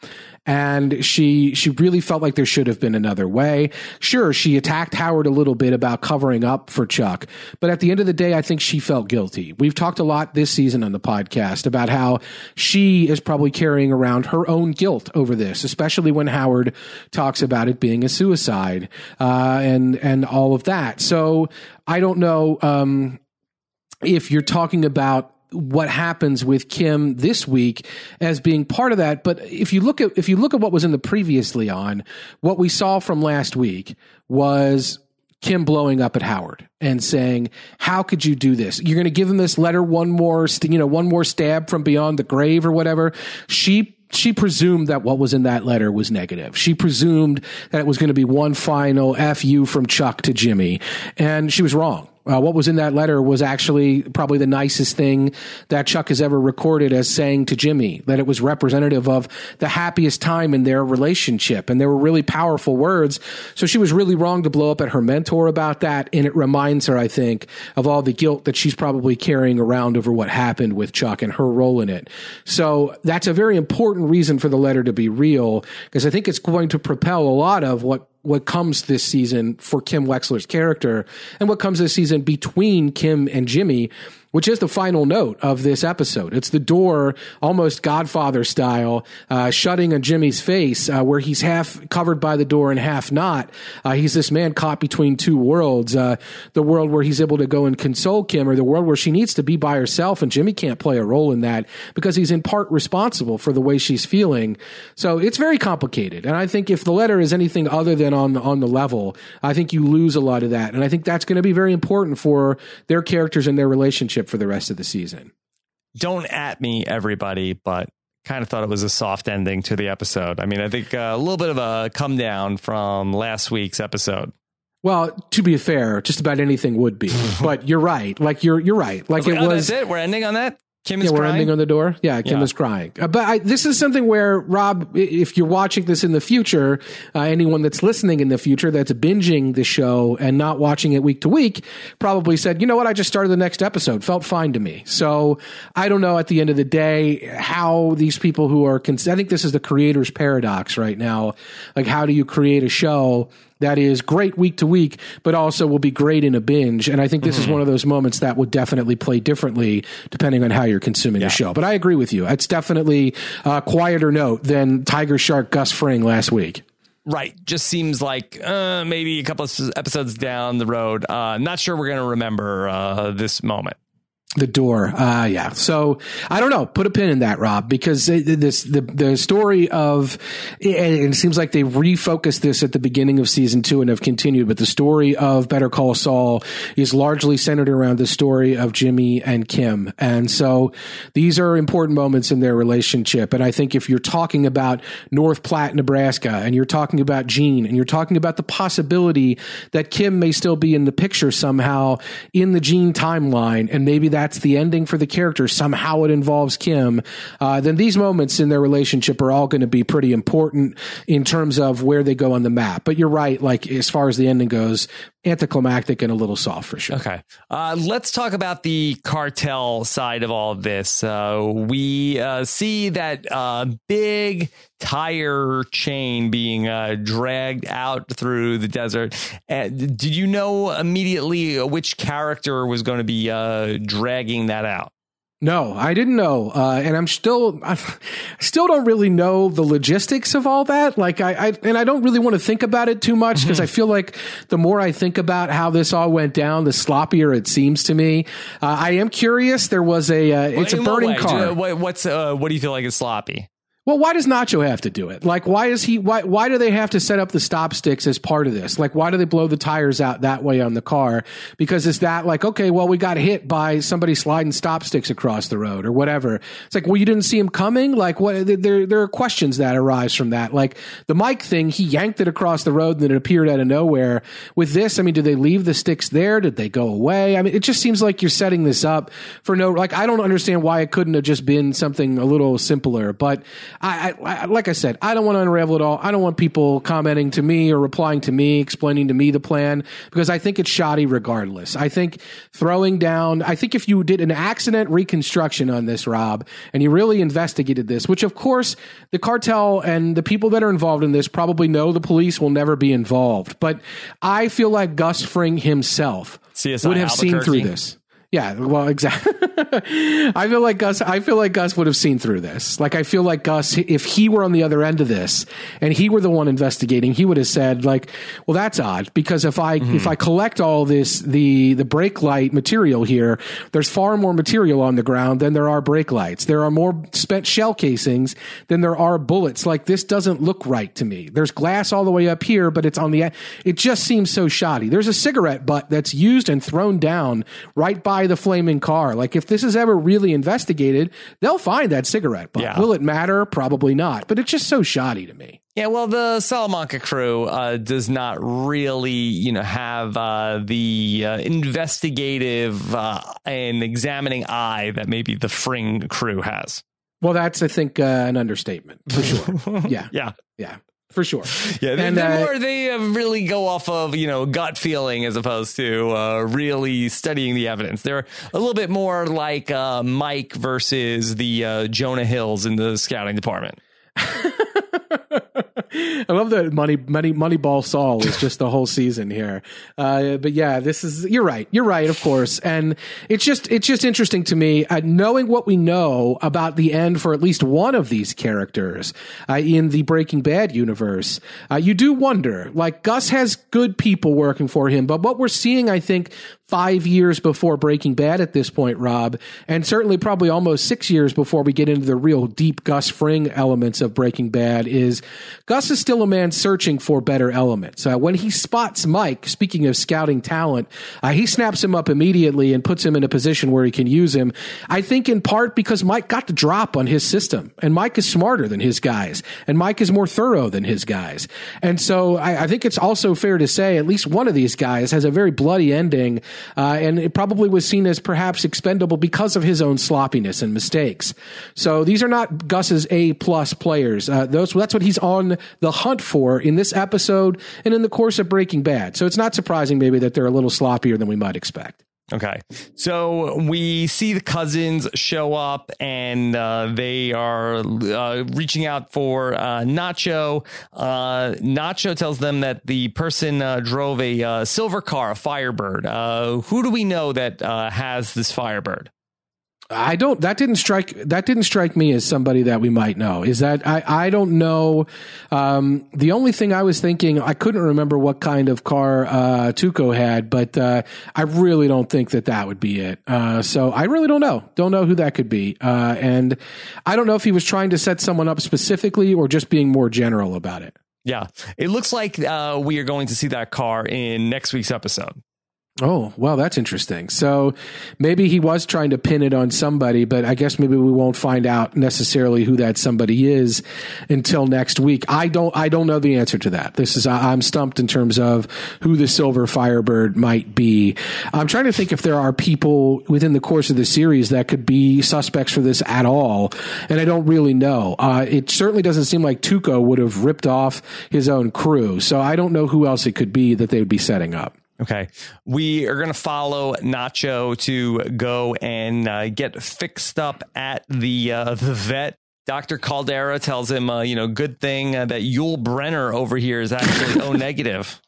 and she she really felt like there should have been another way. Sure, she attacked Howard a little bit about covering up for Chuck, but at the end of the day, I think she felt guilty. We've talked a lot this season on the podcast about how she is probably carrying around her own guilt over this, especially when Howard talks about it being a suicide uh, and and all of that. So I don't know um, if you're talking about what happens with Kim this week as being part of that. But if you look at if you look at what was in the previously on, what we saw from last week was Kim blowing up at Howard and saying, "How could you do this? You're going to give him this letter one more, you know, one more stab from beyond the grave or whatever." She she presumed that what was in that letter was negative. She presumed that it was going to be one final fu from Chuck to Jimmy, and she was wrong. Uh, what was in that letter was actually probably the nicest thing that Chuck has ever recorded as saying to Jimmy that it was representative of the happiest time in their relationship. And there were really powerful words. So she was really wrong to blow up at her mentor about that. And it reminds her, I think, of all the guilt that she's probably carrying around over what happened with Chuck and her role in it. So that's a very important reason for the letter to be real because I think it's going to propel a lot of what what comes this season for Kim Wexler's character and what comes this season between Kim and Jimmy which is the final note of this episode. It's the door, almost Godfather style, uh, shutting on Jimmy's face, uh, where he's half covered by the door and half not. Uh, he's this man caught between two worlds uh, the world where he's able to go and console Kim, or the world where she needs to be by herself, and Jimmy can't play a role in that because he's in part responsible for the way she's feeling. So it's very complicated. And I think if the letter is anything other than on, on the level, I think you lose a lot of that. And I think that's going to be very important for their characters and their relationship for the rest of the season. Don't at me, everybody, but kind of thought it was a soft ending to the episode. I mean, I think uh, a little bit of a come down from last week's episode. Well, to be fair, just about anything would be. but you're right. Like you're you're right. Like, like it was. Oh, it. We're ending on that. Kim is yeah, we're crying? ending on the door. Yeah, Kim yeah. is crying. Uh, but I, this is something where Rob, if you're watching this in the future, uh, anyone that's listening in the future that's binging the show and not watching it week to week, probably said, "You know what? I just started the next episode. Felt fine to me." So I don't know. At the end of the day, how these people who are, cons- I think this is the creator's paradox right now. Like, how do you create a show that is great week to week, but also will be great in a binge. And I think this mm-hmm. is one of those moments that would definitely play differently depending on how you're consuming yeah. the show. But I agree with you. It's definitely a quieter note than Tiger Shark Gus Fring last week. Right. Just seems like uh, maybe a couple of episodes down the road. Uh, not sure we're going to remember uh, this moment. The door. Uh, yeah. So I don't know. Put a pin in that, Rob, because this, the, the story of, and it seems like they refocused this at the beginning of season two and have continued, but the story of Better Call Saul is largely centered around the story of Jimmy and Kim. And so these are important moments in their relationship. And I think if you're talking about North Platte, Nebraska, and you're talking about Gene, and you're talking about the possibility that Kim may still be in the picture somehow in the Gene timeline, and maybe that that's the ending for the character, somehow it involves Kim, uh, then these moments in their relationship are all going to be pretty important in terms of where they go on the map. But you're right, like as far as the ending goes, anticlimactic and a little soft for sure. Okay. Uh, let's talk about the cartel side of all of this. Uh, we uh, see that uh, big tire chain being uh, dragged out through the desert. did you know immediately which character was going to be uh, dragging that out? No, I didn't know, uh, and I'm still, I still don't really know the logistics of all that. Like, I, I and I don't really want to think about it too much because I feel like the more I think about how this all went down, the sloppier it seems to me. Uh, I am curious. There was a, uh, it's a burning way? car. What, what's uh, what do you feel like is sloppy? Well, why does Nacho have to do it? Like, why is he? Why why do they have to set up the stop sticks as part of this? Like, why do they blow the tires out that way on the car? Because is that like okay? Well, we got hit by somebody sliding stop sticks across the road or whatever. It's like, well, you didn't see him coming. Like, what? There there are questions that arise from that. Like the Mike thing, he yanked it across the road and it appeared out of nowhere. With this, I mean, did they leave the sticks there? Did they go away? I mean, it just seems like you're setting this up for no. Like, I don't understand why it couldn't have just been something a little simpler. But I, I, I like I said, I don't want to unravel it all. I don't want people commenting to me or replying to me, explaining to me the plan because I think it's shoddy regardless. I think throwing down, I think if you did an accident reconstruction on this, Rob, and you really investigated this, which of course the cartel and the people that are involved in this probably know the police will never be involved. But I feel like Gus Fring himself CSI would have seen through this. Yeah, well, exactly. I feel like Gus. I feel like Gus would have seen through this. Like I feel like Gus, if he were on the other end of this and he were the one investigating, he would have said, like, "Well, that's odd because if I if I collect all this the the brake light material here, there's far more material on the ground than there are brake lights. There are more spent shell casings than there are bullets. Like this doesn't look right to me. There's glass all the way up here, but it's on the. It just seems so shoddy. There's a cigarette butt that's used and thrown down right by the flaming car. Like if this is ever really investigated, they'll find that cigarette butt. Yeah. Will it matter? Probably not. But it's just so shoddy to me. Yeah, well, the Salamanca crew uh, does not really, you know, have uh, the uh, investigative uh, and examining eye that maybe the Fring crew has. Well, that's I think uh, an understatement for sure. yeah, Yeah, yeah, for sure. yeah. They, And, they're uh, more, they uh, really go off of you know gut feeling as opposed to uh, really studying the evidence. They're a little bit more like uh, Mike versus the uh, Jonah Hills in the scouting department. I love that money, money, Moneyball Saul is just the whole season here. Uh, but yeah, this is you're right. You're right, of course, and it's just it's just interesting to me uh, knowing what we know about the end for at least one of these characters uh, in the Breaking Bad universe. Uh, you do wonder, like Gus has good people working for him, but what we're seeing, I think, five years before Breaking Bad at this point, Rob, and certainly probably almost six years before we get into the real deep Gus Fring elements of Breaking Bad, is Gus is still a man searching for better elements. Uh, when he spots Mike, speaking of scouting talent, uh, he snaps him up immediately and puts him in a position where he can use him. I think in part because Mike got the drop on his system, and Mike is smarter than his guys, and Mike is more thorough than his guys. And so I, I think it's also fair to say at least one of these guys has a very bloody ending, uh, and it probably was seen as perhaps expendable because of his own sloppiness and mistakes. So these are not Gus's A plus players. Uh, those that's what he's on the hunt for in this episode and in the course of Breaking Bad. So it's not surprising maybe that they're a little sloppier than we might expect. Okay. So we see the cousins show up and uh, they are uh, reaching out for uh, Nacho. Uh, Nacho tells them that the person uh, drove a uh, silver car, a Firebird. Who do we know that has this Firebird? I don't. That didn't strike. That didn't strike me as somebody that we might know. Is that I? I don't know. Um, the only thing I was thinking, I couldn't remember what kind of car uh, Tuco had, but uh, I really don't think that that would be it. Uh, so I really don't know. Don't know who that could be. Uh, and I don't know if he was trying to set someone up specifically or just being more general about it. Yeah. It looks like uh, we are going to see that car in next week's episode. Oh, well, that's interesting. So maybe he was trying to pin it on somebody, but I guess maybe we won't find out necessarily who that somebody is until next week. I don't, I don't know the answer to that. This is, I'm stumped in terms of who the Silver Firebird might be. I'm trying to think if there are people within the course of the series that could be suspects for this at all, and I don't really know. Uh, it certainly doesn't seem like Tuco would have ripped off his own crew, so I don't know who else it could be that they would be setting up. Okay. We are going to follow Nacho to go and uh, get fixed up at the uh, the vet. Dr. Caldera tells him, uh, you know, good thing uh, that Yul Brynner over here is actually O negative.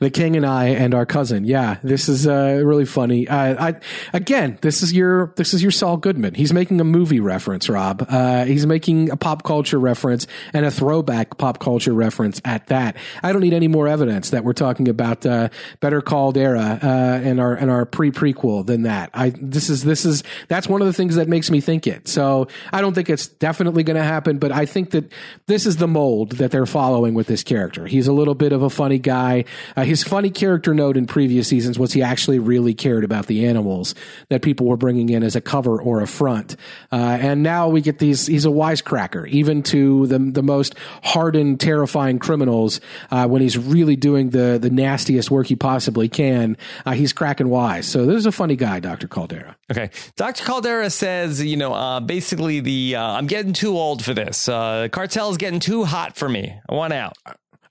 The king and I and our cousin. Yeah, this is uh, really funny. Uh, I again, this is your this is your Saul Goodman. He's making a movie reference, Rob. Uh, he's making a pop culture reference and a throwback pop culture reference at that. I don't need any more evidence that we're talking about uh, Better Caldera uh, and our and our pre prequel than that. I this is this is that's one of the things that makes me think it. So I don't think it's definitely going to happen, but I think that this is the mold that they're following with this character. He's a little bit of a funny guy. Uh, his funny character note in previous seasons was he actually really cared about the animals that people were bringing in as a cover or a front. Uh, and now we get these, he's a wisecracker, even to the, the most hardened, terrifying criminals. Uh, when he's really doing the, the nastiest work he possibly can, uh, he's cracking wise. So this is a funny guy, Dr. Caldera. Okay. Dr. Caldera says, you know, uh, basically the, uh, I'm getting too old for this. Uh, cartel's getting too hot for me. I want out.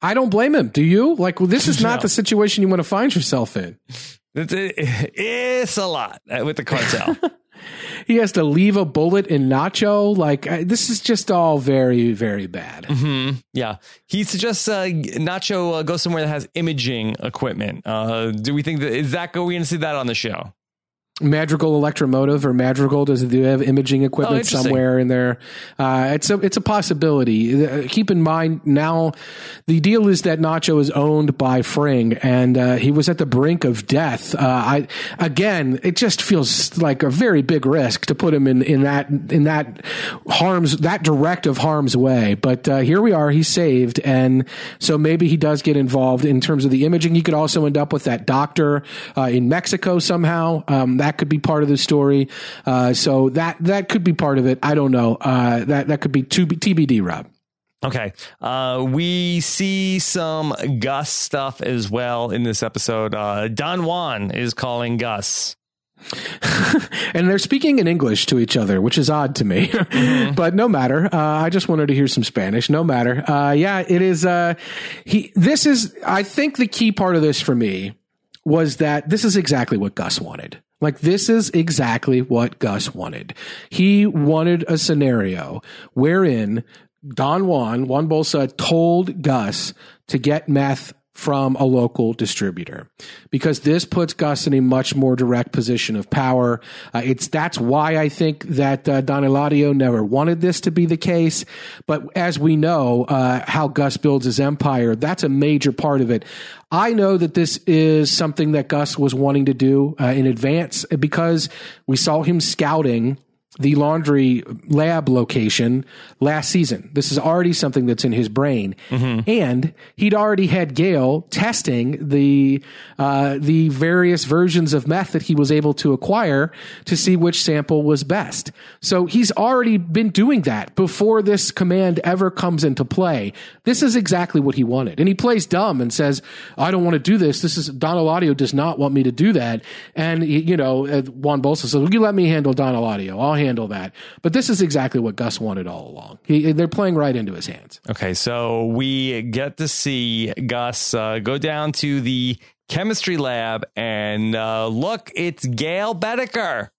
I don't blame him. Do you? Like, well, this is not no. the situation you want to find yourself in. It's, it's a lot with the cartel. he has to leave a bullet in Nacho. Like this is just all very, very bad. Mm-hmm. Yeah, he suggests uh, Nacho uh, go somewhere that has imaging equipment. Uh, do we think that is that going to see that on the show? Madrigal Electromotive or Madrigal does do have imaging equipment oh, somewhere in there? Uh, it's a it's a possibility. Uh, keep in mind now, the deal is that Nacho is owned by Fring, and uh, he was at the brink of death. Uh, I again, it just feels like a very big risk to put him in in that in that harm's that direct of harm's way. But uh, here we are, he's saved, and so maybe he does get involved in terms of the imaging. He could also end up with that doctor uh, in Mexico somehow. Um, that could be part of the story. Uh, so that that could be part of it. I don't know. Uh, that that could be TBD, Rob. Okay. Uh, we see some Gus stuff as well in this episode. Uh, Don Juan is calling Gus. and they're speaking in English to each other, which is odd to me. Mm-hmm. but no matter. Uh, I just wanted to hear some Spanish. No matter. Uh, yeah, it is. Uh, he. This is. I think the key part of this for me was that this is exactly what Gus wanted. Like this is exactly what Gus wanted. He wanted a scenario wherein Don Juan, Juan Bolsa told Gus to get meth from a local distributor because this puts Gus in a much more direct position of power. Uh, it's that's why I think that uh, Don Eladio never wanted this to be the case. But as we know, uh, how Gus builds his empire, that's a major part of it. I know that this is something that Gus was wanting to do uh, in advance because we saw him scouting the laundry lab location last season. This is already something that's in his brain, mm-hmm. and he'd already had Gale testing the uh, the various versions of meth that he was able to acquire to see which sample was best. So he's already been doing that before this command ever comes into play. This is exactly what he wanted, and he plays dumb and says, "I don't want to do this. This is Don Eladio does not want me to do that." And you know, uh, Juan Bolsa says, "Will you let me handle Don Eladio? I'll." Handle that. But this is exactly what Gus wanted all along. He, they're playing right into his hands. Okay, so we get to see Gus uh, go down to the chemistry lab and uh, look, it's Gale Boetticher.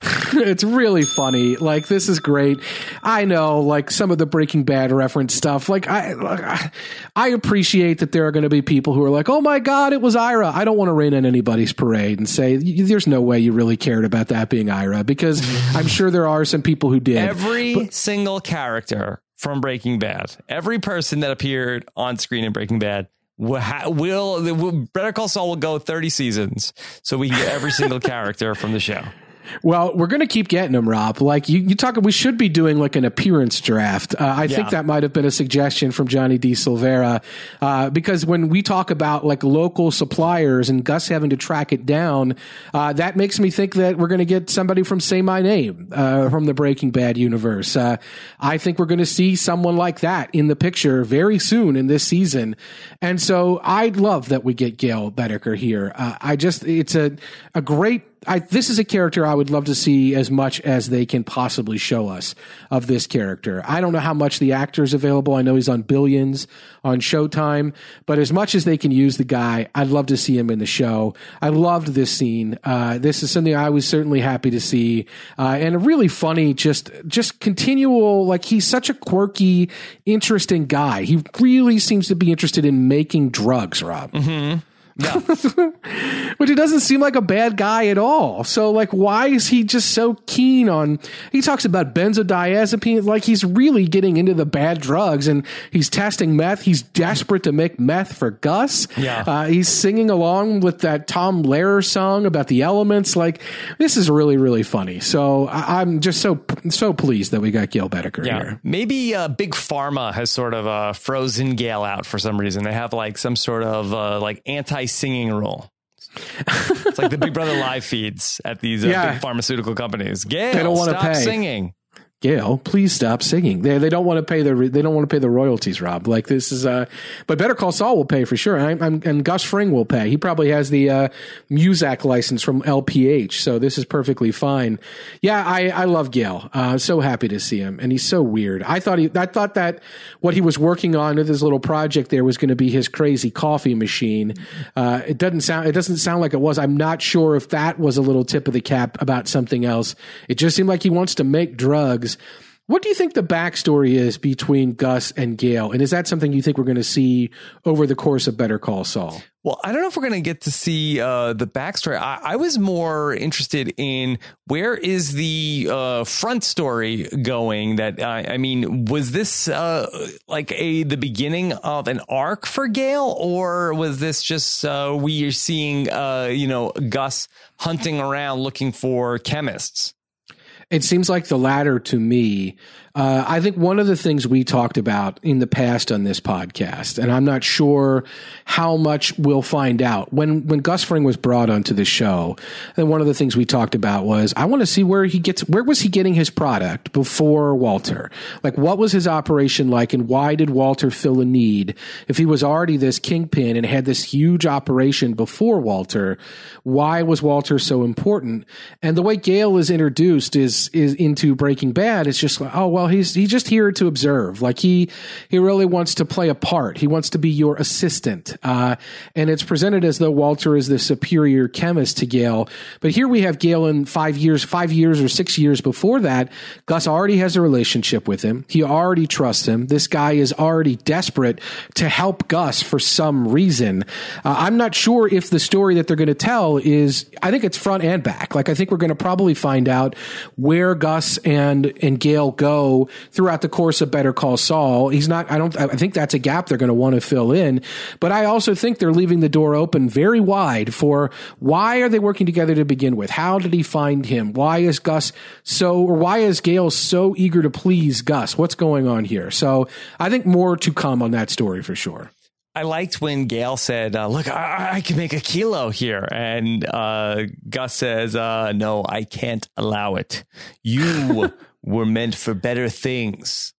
it's really funny. Like this is great. I know, like some of the Breaking Bad reference stuff. Like I, I appreciate that there are going to be people who are like, "Oh my God, it was Ira." I don't want to rain on anybody's parade and say there's no way you really cared about that being Ira because I'm sure there are some people who did. Every but, single character from Breaking Bad, every person that appeared on screen in Breaking Bad will, will Better Call Saul will go 30 seasons so we can get every single character from the show. Well, we're going to keep getting them, Rob. Like you, you talk, we should be doing like an appearance draft. Uh, I yeah. think that might have been a suggestion from Johnny D. Silvera, uh, because when we talk about like local suppliers and Gus having to track it down, uh, that makes me think that we're going to get somebody from Say My Name uh, from the Breaking Bad universe. Uh, I think we're going to see someone like that in the picture very soon in this season, and so I love that we get Gale Boetticher here. Uh, I just it's a a great I this is a character I would love to see as much as they can possibly show us of this character. I don't know how much the actor is available. I know he's on Billions on Showtime, but as much as they can use the guy, I'd love to see him in the show. I loved this scene. Uh, this is something I was certainly happy to see, uh, and a really funny, just just continual. Like he's such a quirky, interesting guy. He really seems to be interested in making drugs. Rob. Mm-hmm. Yeah. Which it doesn't seem like a bad guy at all. So like why is he just so keen on he talks about benzodiazepine like he's really getting into the bad drugs and he's testing meth. He's desperate to make meth for Gus. Yeah. Uh, he's singing along with that Tom Lehrer song about the elements. Like this is really really funny. So I, am just so so pleased that we got Gale Boetticher yeah. here. Maybe uh, Big Pharma has sort of uh, frozen Gale out for some reason. They have like some sort of uh, like anti singing role. it's like the Big Brother live feeds at these uh, Yeah. big pharmaceutical companies. Gale, They don't wanna stop pay. singing. Gale, please stop singing. They they don't want to pay the they don't want to pay the royalties, Rob. Like this is uh, but Better Call Saul will pay for sure, and, I'm, and Gus Fring will pay. He probably has the uh, Muzak license from LPH, so this is perfectly fine. Yeah, I I love Gale. Uh, so happy to see him, and he's so weird. I thought he I thought that what he was working on with his little project there was going to be his crazy coffee machine. Uh, it doesn't sound it doesn't sound like it was. I'm not sure if that was a little tip of the cap about something else. It just seemed like he wants to make drugs. What do you think the backstory is between Gus and Gale? And is that something you think we're going to see over the course of Better Call Saul? Well, I don't know if we're going to get to see uh, the backstory. I, I was more interested in where is the uh, front story going. That I I mean, was this uh, like a the beginning of an arc for Gale, or was this just uh, we are seeing uh, you know Gus hunting around looking for chemists? It seems like the latter to me. Uh, I think one of the things we talked about in the past on this podcast, and I'm not sure how much we'll find out when when Gus Fring was brought onto the show. And one of the things we talked about was I want to see where he gets where was he getting his product before Walter? Like what was his operation like, and why did Walter fill a need if he was already this kingpin and had this huge operation before Walter? Why was Walter so important? And the way Gale is introduced is is into Breaking Bad. It's just like, oh well, he's he's just here to observe. Like he he really wants to play a part. He wants to be your assistant. Uh, and it's presented as though Walter is the superior chemist to Gale. But here we have Gale in five years, five years or six years before that. Gus already has a relationship with him. He already trusts him. This guy is already desperate to help Gus for some reason. Uh, I'm not sure if the story that they're going to tell is. I think it's front and back. Like I think we're going to probably find out where Gus and and Gale go throughout the course of Better Call Saul. He's not. I don't. I think that's a gap they're going to want to fill in. But I also think they're leaving the door open very wide for why are they working together to begin with? How did he find him? Why is Gus so, or why is Gale so eager to please Gus? What's going on here? So I think more to come on that story for sure. I liked when Gale said, uh, "Look, I, I can make a kilo here," and uh, Gus says, uh, "No, I can't allow it. You were meant for better things."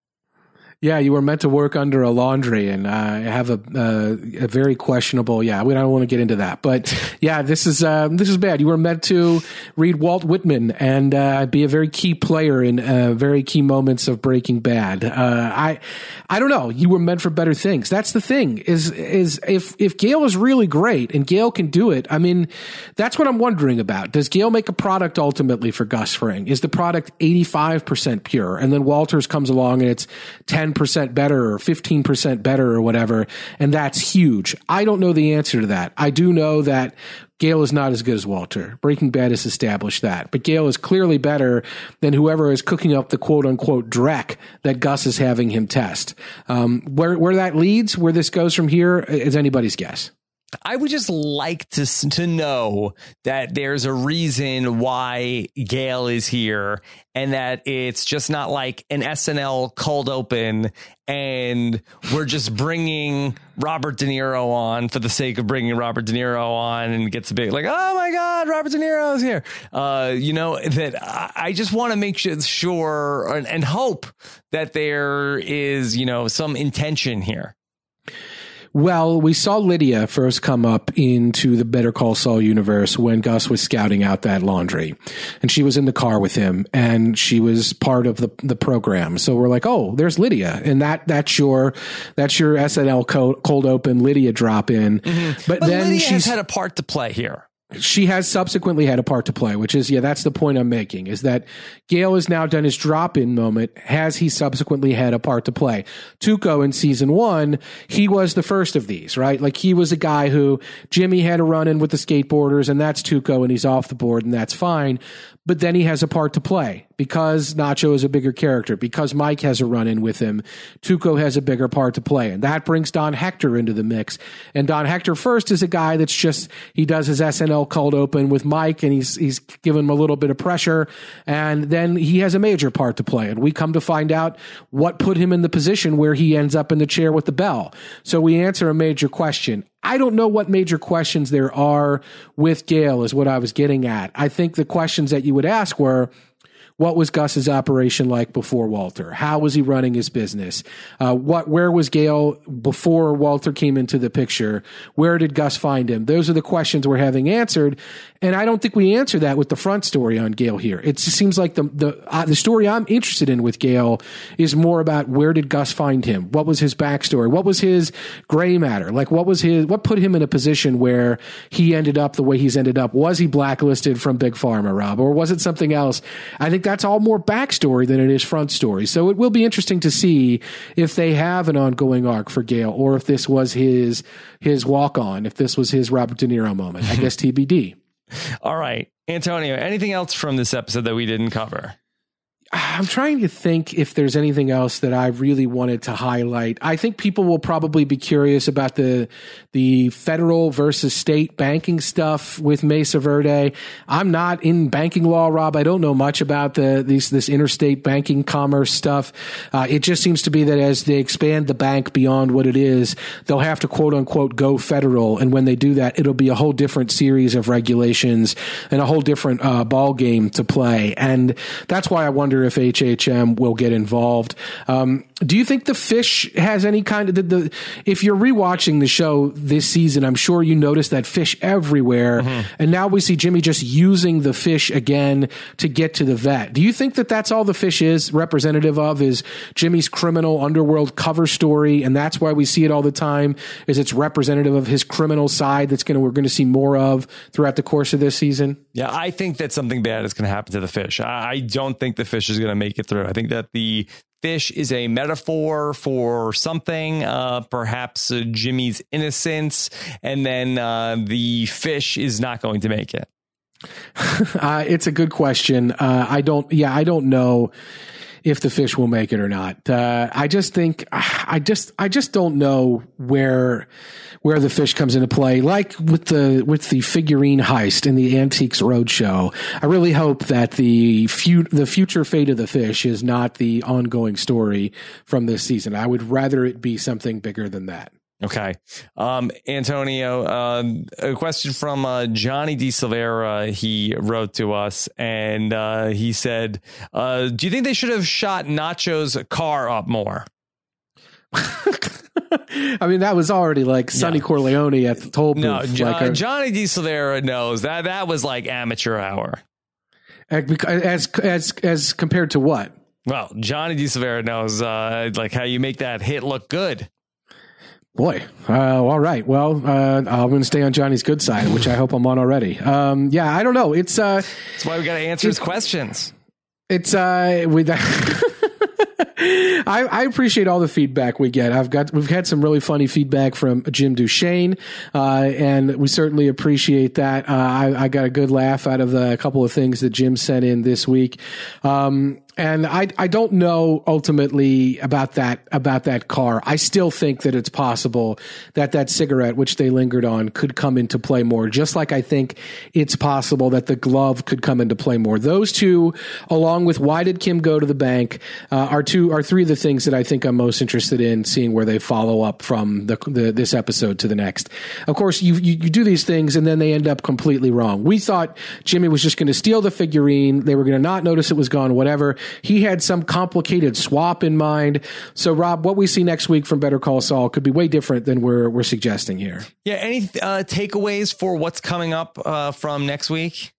Yeah, you were meant to work under a laundry and uh, have a, uh, a very questionable. Yeah, we don't want to get into that, but yeah, this is uh, this is bad. You were meant to read Walt Whitman and uh, be a very key player in uh, very key moments of Breaking Bad. Uh, I I don't know. You were meant for better things. That's the thing. Is is if if Gale is really great and Gale can do it. I mean, that's what I'm wondering about. Does Gale make a product ultimately for Gus Fring? Is the product 85 percent pure, and then Walters comes along and it's 10 percent better or 15 percent better or whatever, and that's huge. I don't know the answer to that. I do know that Gale is not as good as Walter. Breaking Bad has established that. But Gale is clearly better than whoever is cooking up the quote unquote dreck that Gus is having him test. Um, where, where that leads, where this goes from here, is anybody's guess. I would just like to to know that there's a reason why Gale is here, and that it's just not like an SNL cold open, and we're just bringing Robert De Niro on for the sake of bringing Robert De Niro on, and gets a big like, oh my God, Robert De Niro is here. Uh, you know that I just want to make sure, sure and, and hope that there is you know some intention here. Well, we saw Lydia first come up into the Better Call Saul universe when Gus was scouting out that laundry. And she was in the car with him and she was part of the, the program. So we're like, oh, there's Lydia. And that that's your that's your SNL cold, cold open Lydia drop in. Mm-hmm. But, But then Lydia she's had a part to play here. She has subsequently had a part to play, which is, yeah, that's the point I'm making is that Gale has now done his drop in moment. Has he subsequently had a part to play? Tuco in season one, he was the first of these, right? Like he was a guy who Jimmy had a run in with the skateboarders and that's Tuco and he's off the board and that's fine. But then he has a part to play because Nacho is a bigger character, because Mike has a run in with him. Tuco has a bigger part to play. And that brings Don Hector into the mix. And Don Hector first is a guy that's just, he does his SNL cold open with Mike and he's, he's given him a little bit of pressure. And then he has a major part to play. And we come to find out what put him in the position where he ends up in the chair with the bell. So we answer a major question. I don't know what major questions there are with Gale, is what I was getting at. I think the questions that you would ask were, what was Gus's operation like before Walter? How was he running his business? Uh, what, where was Gale before Walter came into the picture? Where did Gus find him? Those are the questions we're having answered. And I don't think we answer that with the front story on Gale here. It seems like the, the, uh, the story I'm interested in with Gale is more about where did Gus find him? What was his backstory? What was his gray matter? Like what was his, what put him in a position where he ended up the way he's ended up? Was he blacklisted from Big Pharma, Rob? Or was it something else? I think that's all more backstory than it is front story. So it will be interesting to see if they have an ongoing arc for Gale or if this was his, his walk on, if this was his Robert De Niro moment. I guess TBD. All right. Antonio, anything else from this episode that we didn't cover? I'm trying to think if there's anything else that I really wanted to highlight. I think people will probably be curious about the the federal versus state banking stuff with Mesa Verde. I'm not in banking law, Rob. I don't know much about the these this interstate banking commerce stuff. Uh, it just seems to be that as they expand the bank beyond what it is, they'll have to quote unquote go federal, and when they do that, it'll be a whole different series of regulations and a whole different uh, ball game to play. And that's why I wonder if HHM will get involved. Um, do you think the fish has any kind of the, the if you're rewatching the show this season, I'm sure you noticed that fish everywhere, mm-hmm. and now we see Jimmy just using the fish again to get to the vet. Do you think that that's all the fish is representative of is Jimmy's criminal underworld cover story, and that's why we see it all the time? Is it's representative of his criminal side that's going to we're going to see more of throughout the course of this season? Yeah, I think that something bad is going to happen to the fish. I, I don't think the fish is going to make it through. I think that the fish is a metaphor for something, uh, perhaps uh, Jimmy's innocence, and then uh, the fish is not going to make it. Uh, it's a good question. Uh, I don't, yeah, I don't know if the fish will make it or not. Uh, I just think, I just, I just don't know where, where the fish comes into play. Like with the, with the figurine heist in the Antiques Roadshow, I really hope that the fu- the future fate of the fish is not the ongoing story from this season. I would rather it be something bigger than that. Okay. Um, Antonio, uh, a question from uh, Johnny D. Silvera. He wrote to us and uh, he said, uh, Do you think they should have shot Nacho's car up more? I mean, that was already like Sonny. Corleone at the toll booth. No, like a- Johnny D. Silvera knows that that was like amateur hour. as as as compared to what? Well, Johnny D. Silvera knows uh, like how you make that hit look good. Boy, uh, all right. Well, uh, I'm going to stay on Johnny's good side, which I hope I'm on already. Um, yeah, I don't know. It's uh, That's why we got to answer his questions. it's uh, with. I, I appreciate all the feedback we get. I've got we've had some really funny feedback from Jim Duchesne, uh, and we certainly appreciate that. Uh, I, I got a good laugh out of the, a couple of things that Jim sent in this week. Um, and I I don't know ultimately about that about that car. I still think that it's possible that that cigarette which they lingered on could come into play more. Just like I think it's possible that the glove could come into play more. Those two, along with why did Kim go to the bank, uh, are two are three of the things that I think I'm most interested in seeing where they follow up from the, the this episode to the next. Of course, you, you you do these things and then they end up completely wrong. We thought Jimmy was just going to steal the figurine. They were going to not notice it was gone. Whatever. He had some complicated swap in mind. So, Rob, what we see next week from Better Call Saul could be way different than we're we're suggesting here. Yeah. Any uh, takeaways for what's coming up uh, from next week?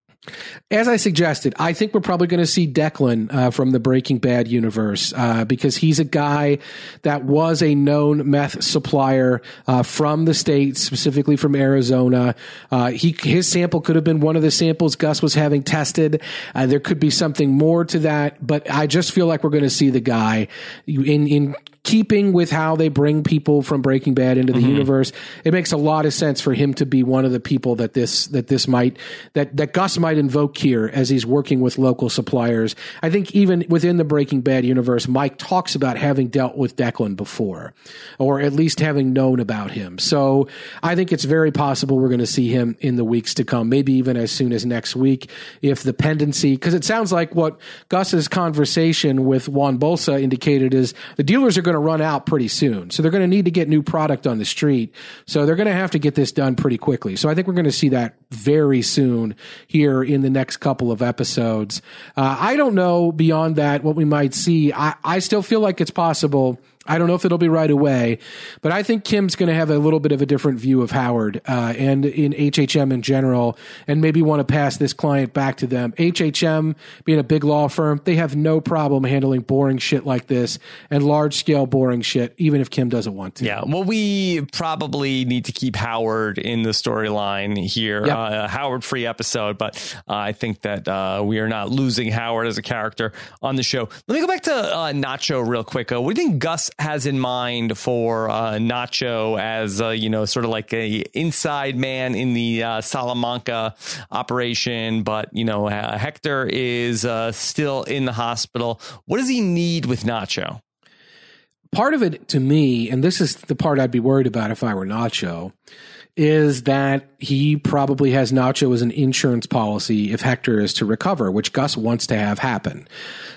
As I suggested, I think we're probably going to see Declan uh, from the Breaking Bad universe uh, because he's a guy that was a known meth supplier uh, from the state, specifically from Arizona. Uh, he his sample could have been one of the samples Gus was having tested. Uh, there could be something more to that, but I just feel like we're going to see the guy in in keeping with how they bring people from Breaking Bad into the mm-hmm. universe, it makes a lot of sense for him to be one of the people that this that this might that that Gus might invoke here as he's working with local suppliers. I think even within the Breaking Bad universe, Mike talks about having dealt with Declan before, or at least having known about him. So I think it's very possible we're going to see him in the weeks to come, maybe even as soon as next week, if the pendency, because it sounds like what Gus's conversation with Juan Bolsa indicated is the dealers are going going to run out pretty soon. So they're going to need to get new product on the street. So they're going to have to get this done pretty quickly. So I think we're going to see that very soon here in the next couple of episodes. Uh, I don't know beyond that what we might see. I, I still feel like it's possible I don't know if it'll be right away, but I think Kim's going to have a little bit of a different view of Howard uh, and in HHM in general, and maybe want to pass this client back to them. HHM, being a big law firm, they have no problem handling boring shit like this and large scale boring shit, even if Kim doesn't want to. Yeah, well, we probably need to keep Howard in the storyline here. Yep. Uh, Howard free episode, but uh, I think that uh, we are not losing Howard as a character on the show. Let me go back to uh, Nacho real quick. Uh, what do you think Gus has in mind for uh, Nacho as uh, you know, sort of like a inside man in the uh, Salamanca operation, but you know, Hector is uh, still in the hospital. What does he need with Nacho? Part of it to me, and this is the part I'd be worried about if I were Nacho, is that he probably has Nacho as an insurance policy if Hector is to recover, which Gus wants to have happen.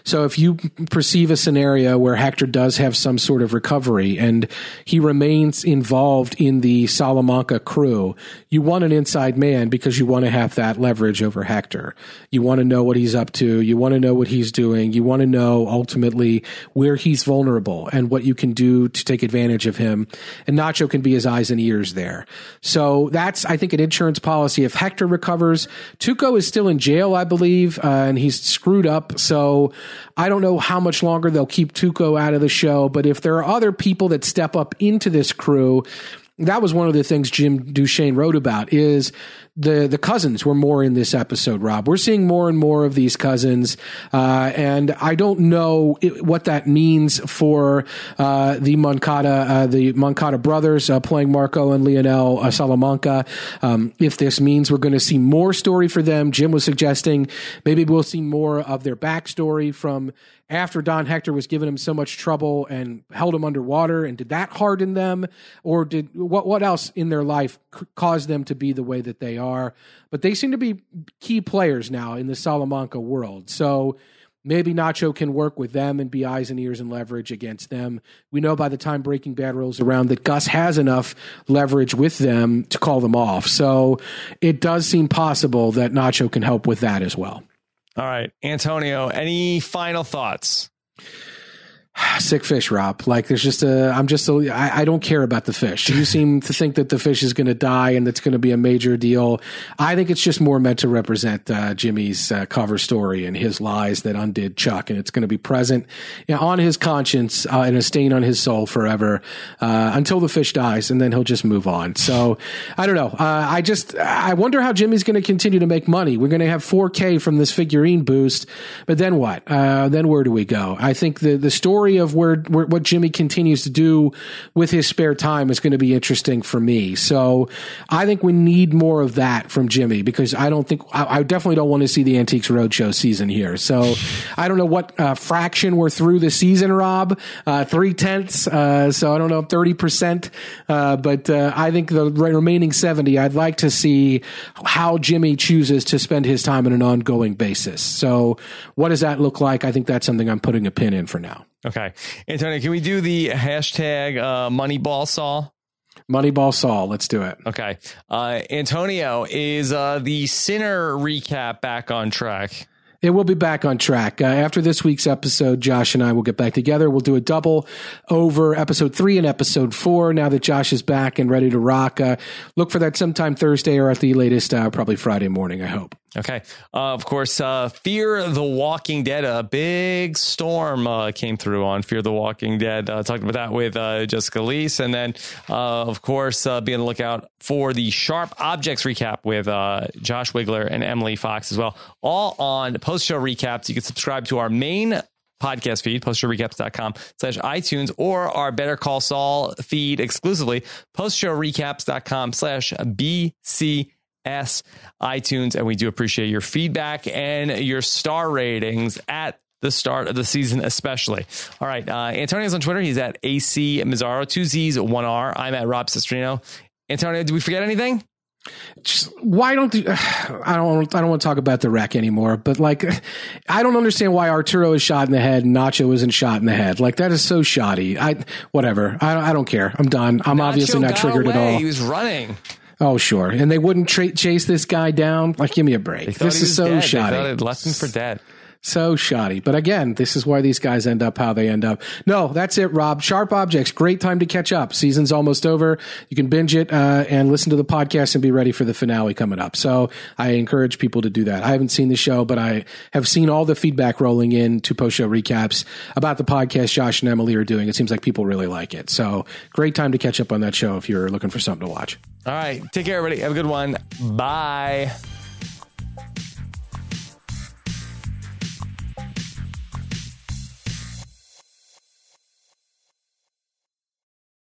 So if you perceive a scenario where Hector does have some sort of recovery and he remains involved in the Salamanca crew, you want an inside man because you want to have that leverage over Hector. You want to know what he's up to. You want to know what he's doing. You want to know ultimately where he's vulnerable and what you can do to take advantage of him. And Nacho can be his eyes and ears there. So that's, I think, an insurance policy. If Hector recovers, Tuco is still in jail, I believe, uh, and he's screwed up. So I don't know how much longer they'll keep Tuco out of the show, but if there are other people that step up into this crew, that was one of the things Jim Duchesne wrote about is the the cousins were more in this episode. Rob, we're seeing more and more of these cousins, uh, and I don't know it, what that means for uh, the Moncada uh, the Moncada brothers uh, playing Marco and Leonel uh, Salamanca. Um, if this means we're going to see more story for them, Jim was suggesting maybe we'll see more of their backstory from after Don Hector was giving him so much trouble and held him underwater, and did that harden them, or did what what else in their life cause them to be the way that they are? But they seem to be key players now in the Salamanca world, so. Maybe Nacho can work with them and be eyes and ears and leverage against them. We know by the time Breaking Bad rolls around that Gus has enough leverage with them to call them off. So it does seem possible that Nacho can help with that as well. All right, Antonio, any final thoughts? sick fish, Rob. Like there's just a, I'm just a, I, I don't care about the fish. You seem to think that the fish is going to die and that's going to be a major deal. I think it's just more meant to represent uh, Jimmy's uh, cover story and his lies that undid Chuck, and it's going to be present you know, on his conscience uh, and a stain on his soul forever uh, until the fish dies, and then he'll just move on. So I don't know. Uh, I just, I wonder how Jimmy's going to continue to make money. We're going to have 4K from this figurine boost, but then what? Uh, then where do we go? I think the the story story of where, where, what Jimmy continues to do with his spare time is going to be interesting for me. So I think we need more of that from Jimmy because I don't think I, I definitely don't want to see the Antiques Roadshow season here. So I don't know what uh, fraction we're through the season, Rob. Uh, three tenths. Uh, so I don't know, thirty percent. Uh, but uh, I think the remaining seventy, I'd like to see how Jimmy chooses to spend his time on an ongoing basis. So what does that look like? I think that's something I'm putting a pin in for now. Okay. Antonio, can we do the hashtag uh, Moneyball Saul? Moneyball Saul. Let's do it. Okay. Uh, Antonio, is uh, the Sinner recap back on track? it will be back on track. Uh, after this week's episode, Josh and I will get back together. We'll do a double over episode three and episode four. Now that Josh is back and ready to rock, uh, look for that sometime Thursday or at the latest, uh, probably Friday morning, I hope. Okay. Uh, of course, uh, Fear the Walking Dead. A big storm uh, came through on Fear the Walking Dead. Uh, talked about that with uh, Jessica Liese. And then, uh, of course, be on the lookout for the Sharp Objects recap with Josh Wigler and Emily Fox as well. All on post show recaps. You can subscribe to our main podcast feed, postshowrecaps.com slash iTunes, or our Better Call Saul feed exclusively, postshowrecaps.com slash BC S iTunes. And we do appreciate your feedback and your star ratings at the start of the season, especially. All right. Uh, Antonio's on Twitter. He's at AC Mazzaro, two Z's, one R. I'm at Rob Cesternino. Antonio, did we forget anything? Just, why don't the, I don't I don't want to talk about the wreck anymore, but like I don't understand why Arturo is shot in the head and Nacho isn't shot in the head. Like that is so shoddy. I whatever. I I don't care. I'm done. I'm Nacho obviously not triggered away. at all. He was running. Oh sure, and they wouldn't tra- chase this guy down. Like, give me a break. This is so dead. shoddy. They left him for dead. So shoddy. But again, this is why these guys end up how they end up. No, that's it, Rob. Sharp Objects, great time to catch up. Season's almost over. You can binge it uh, and listen to the podcast and be ready for the finale coming up. So I encourage people to do that. I haven't seen the show, but I have seen all the feedback rolling in to post show recaps about the podcast Josh and Emily are doing. It seems like people really like it. So great time to catch up on that show if you're looking for something to watch. All right. Take care, everybody. Have a good one. Bye.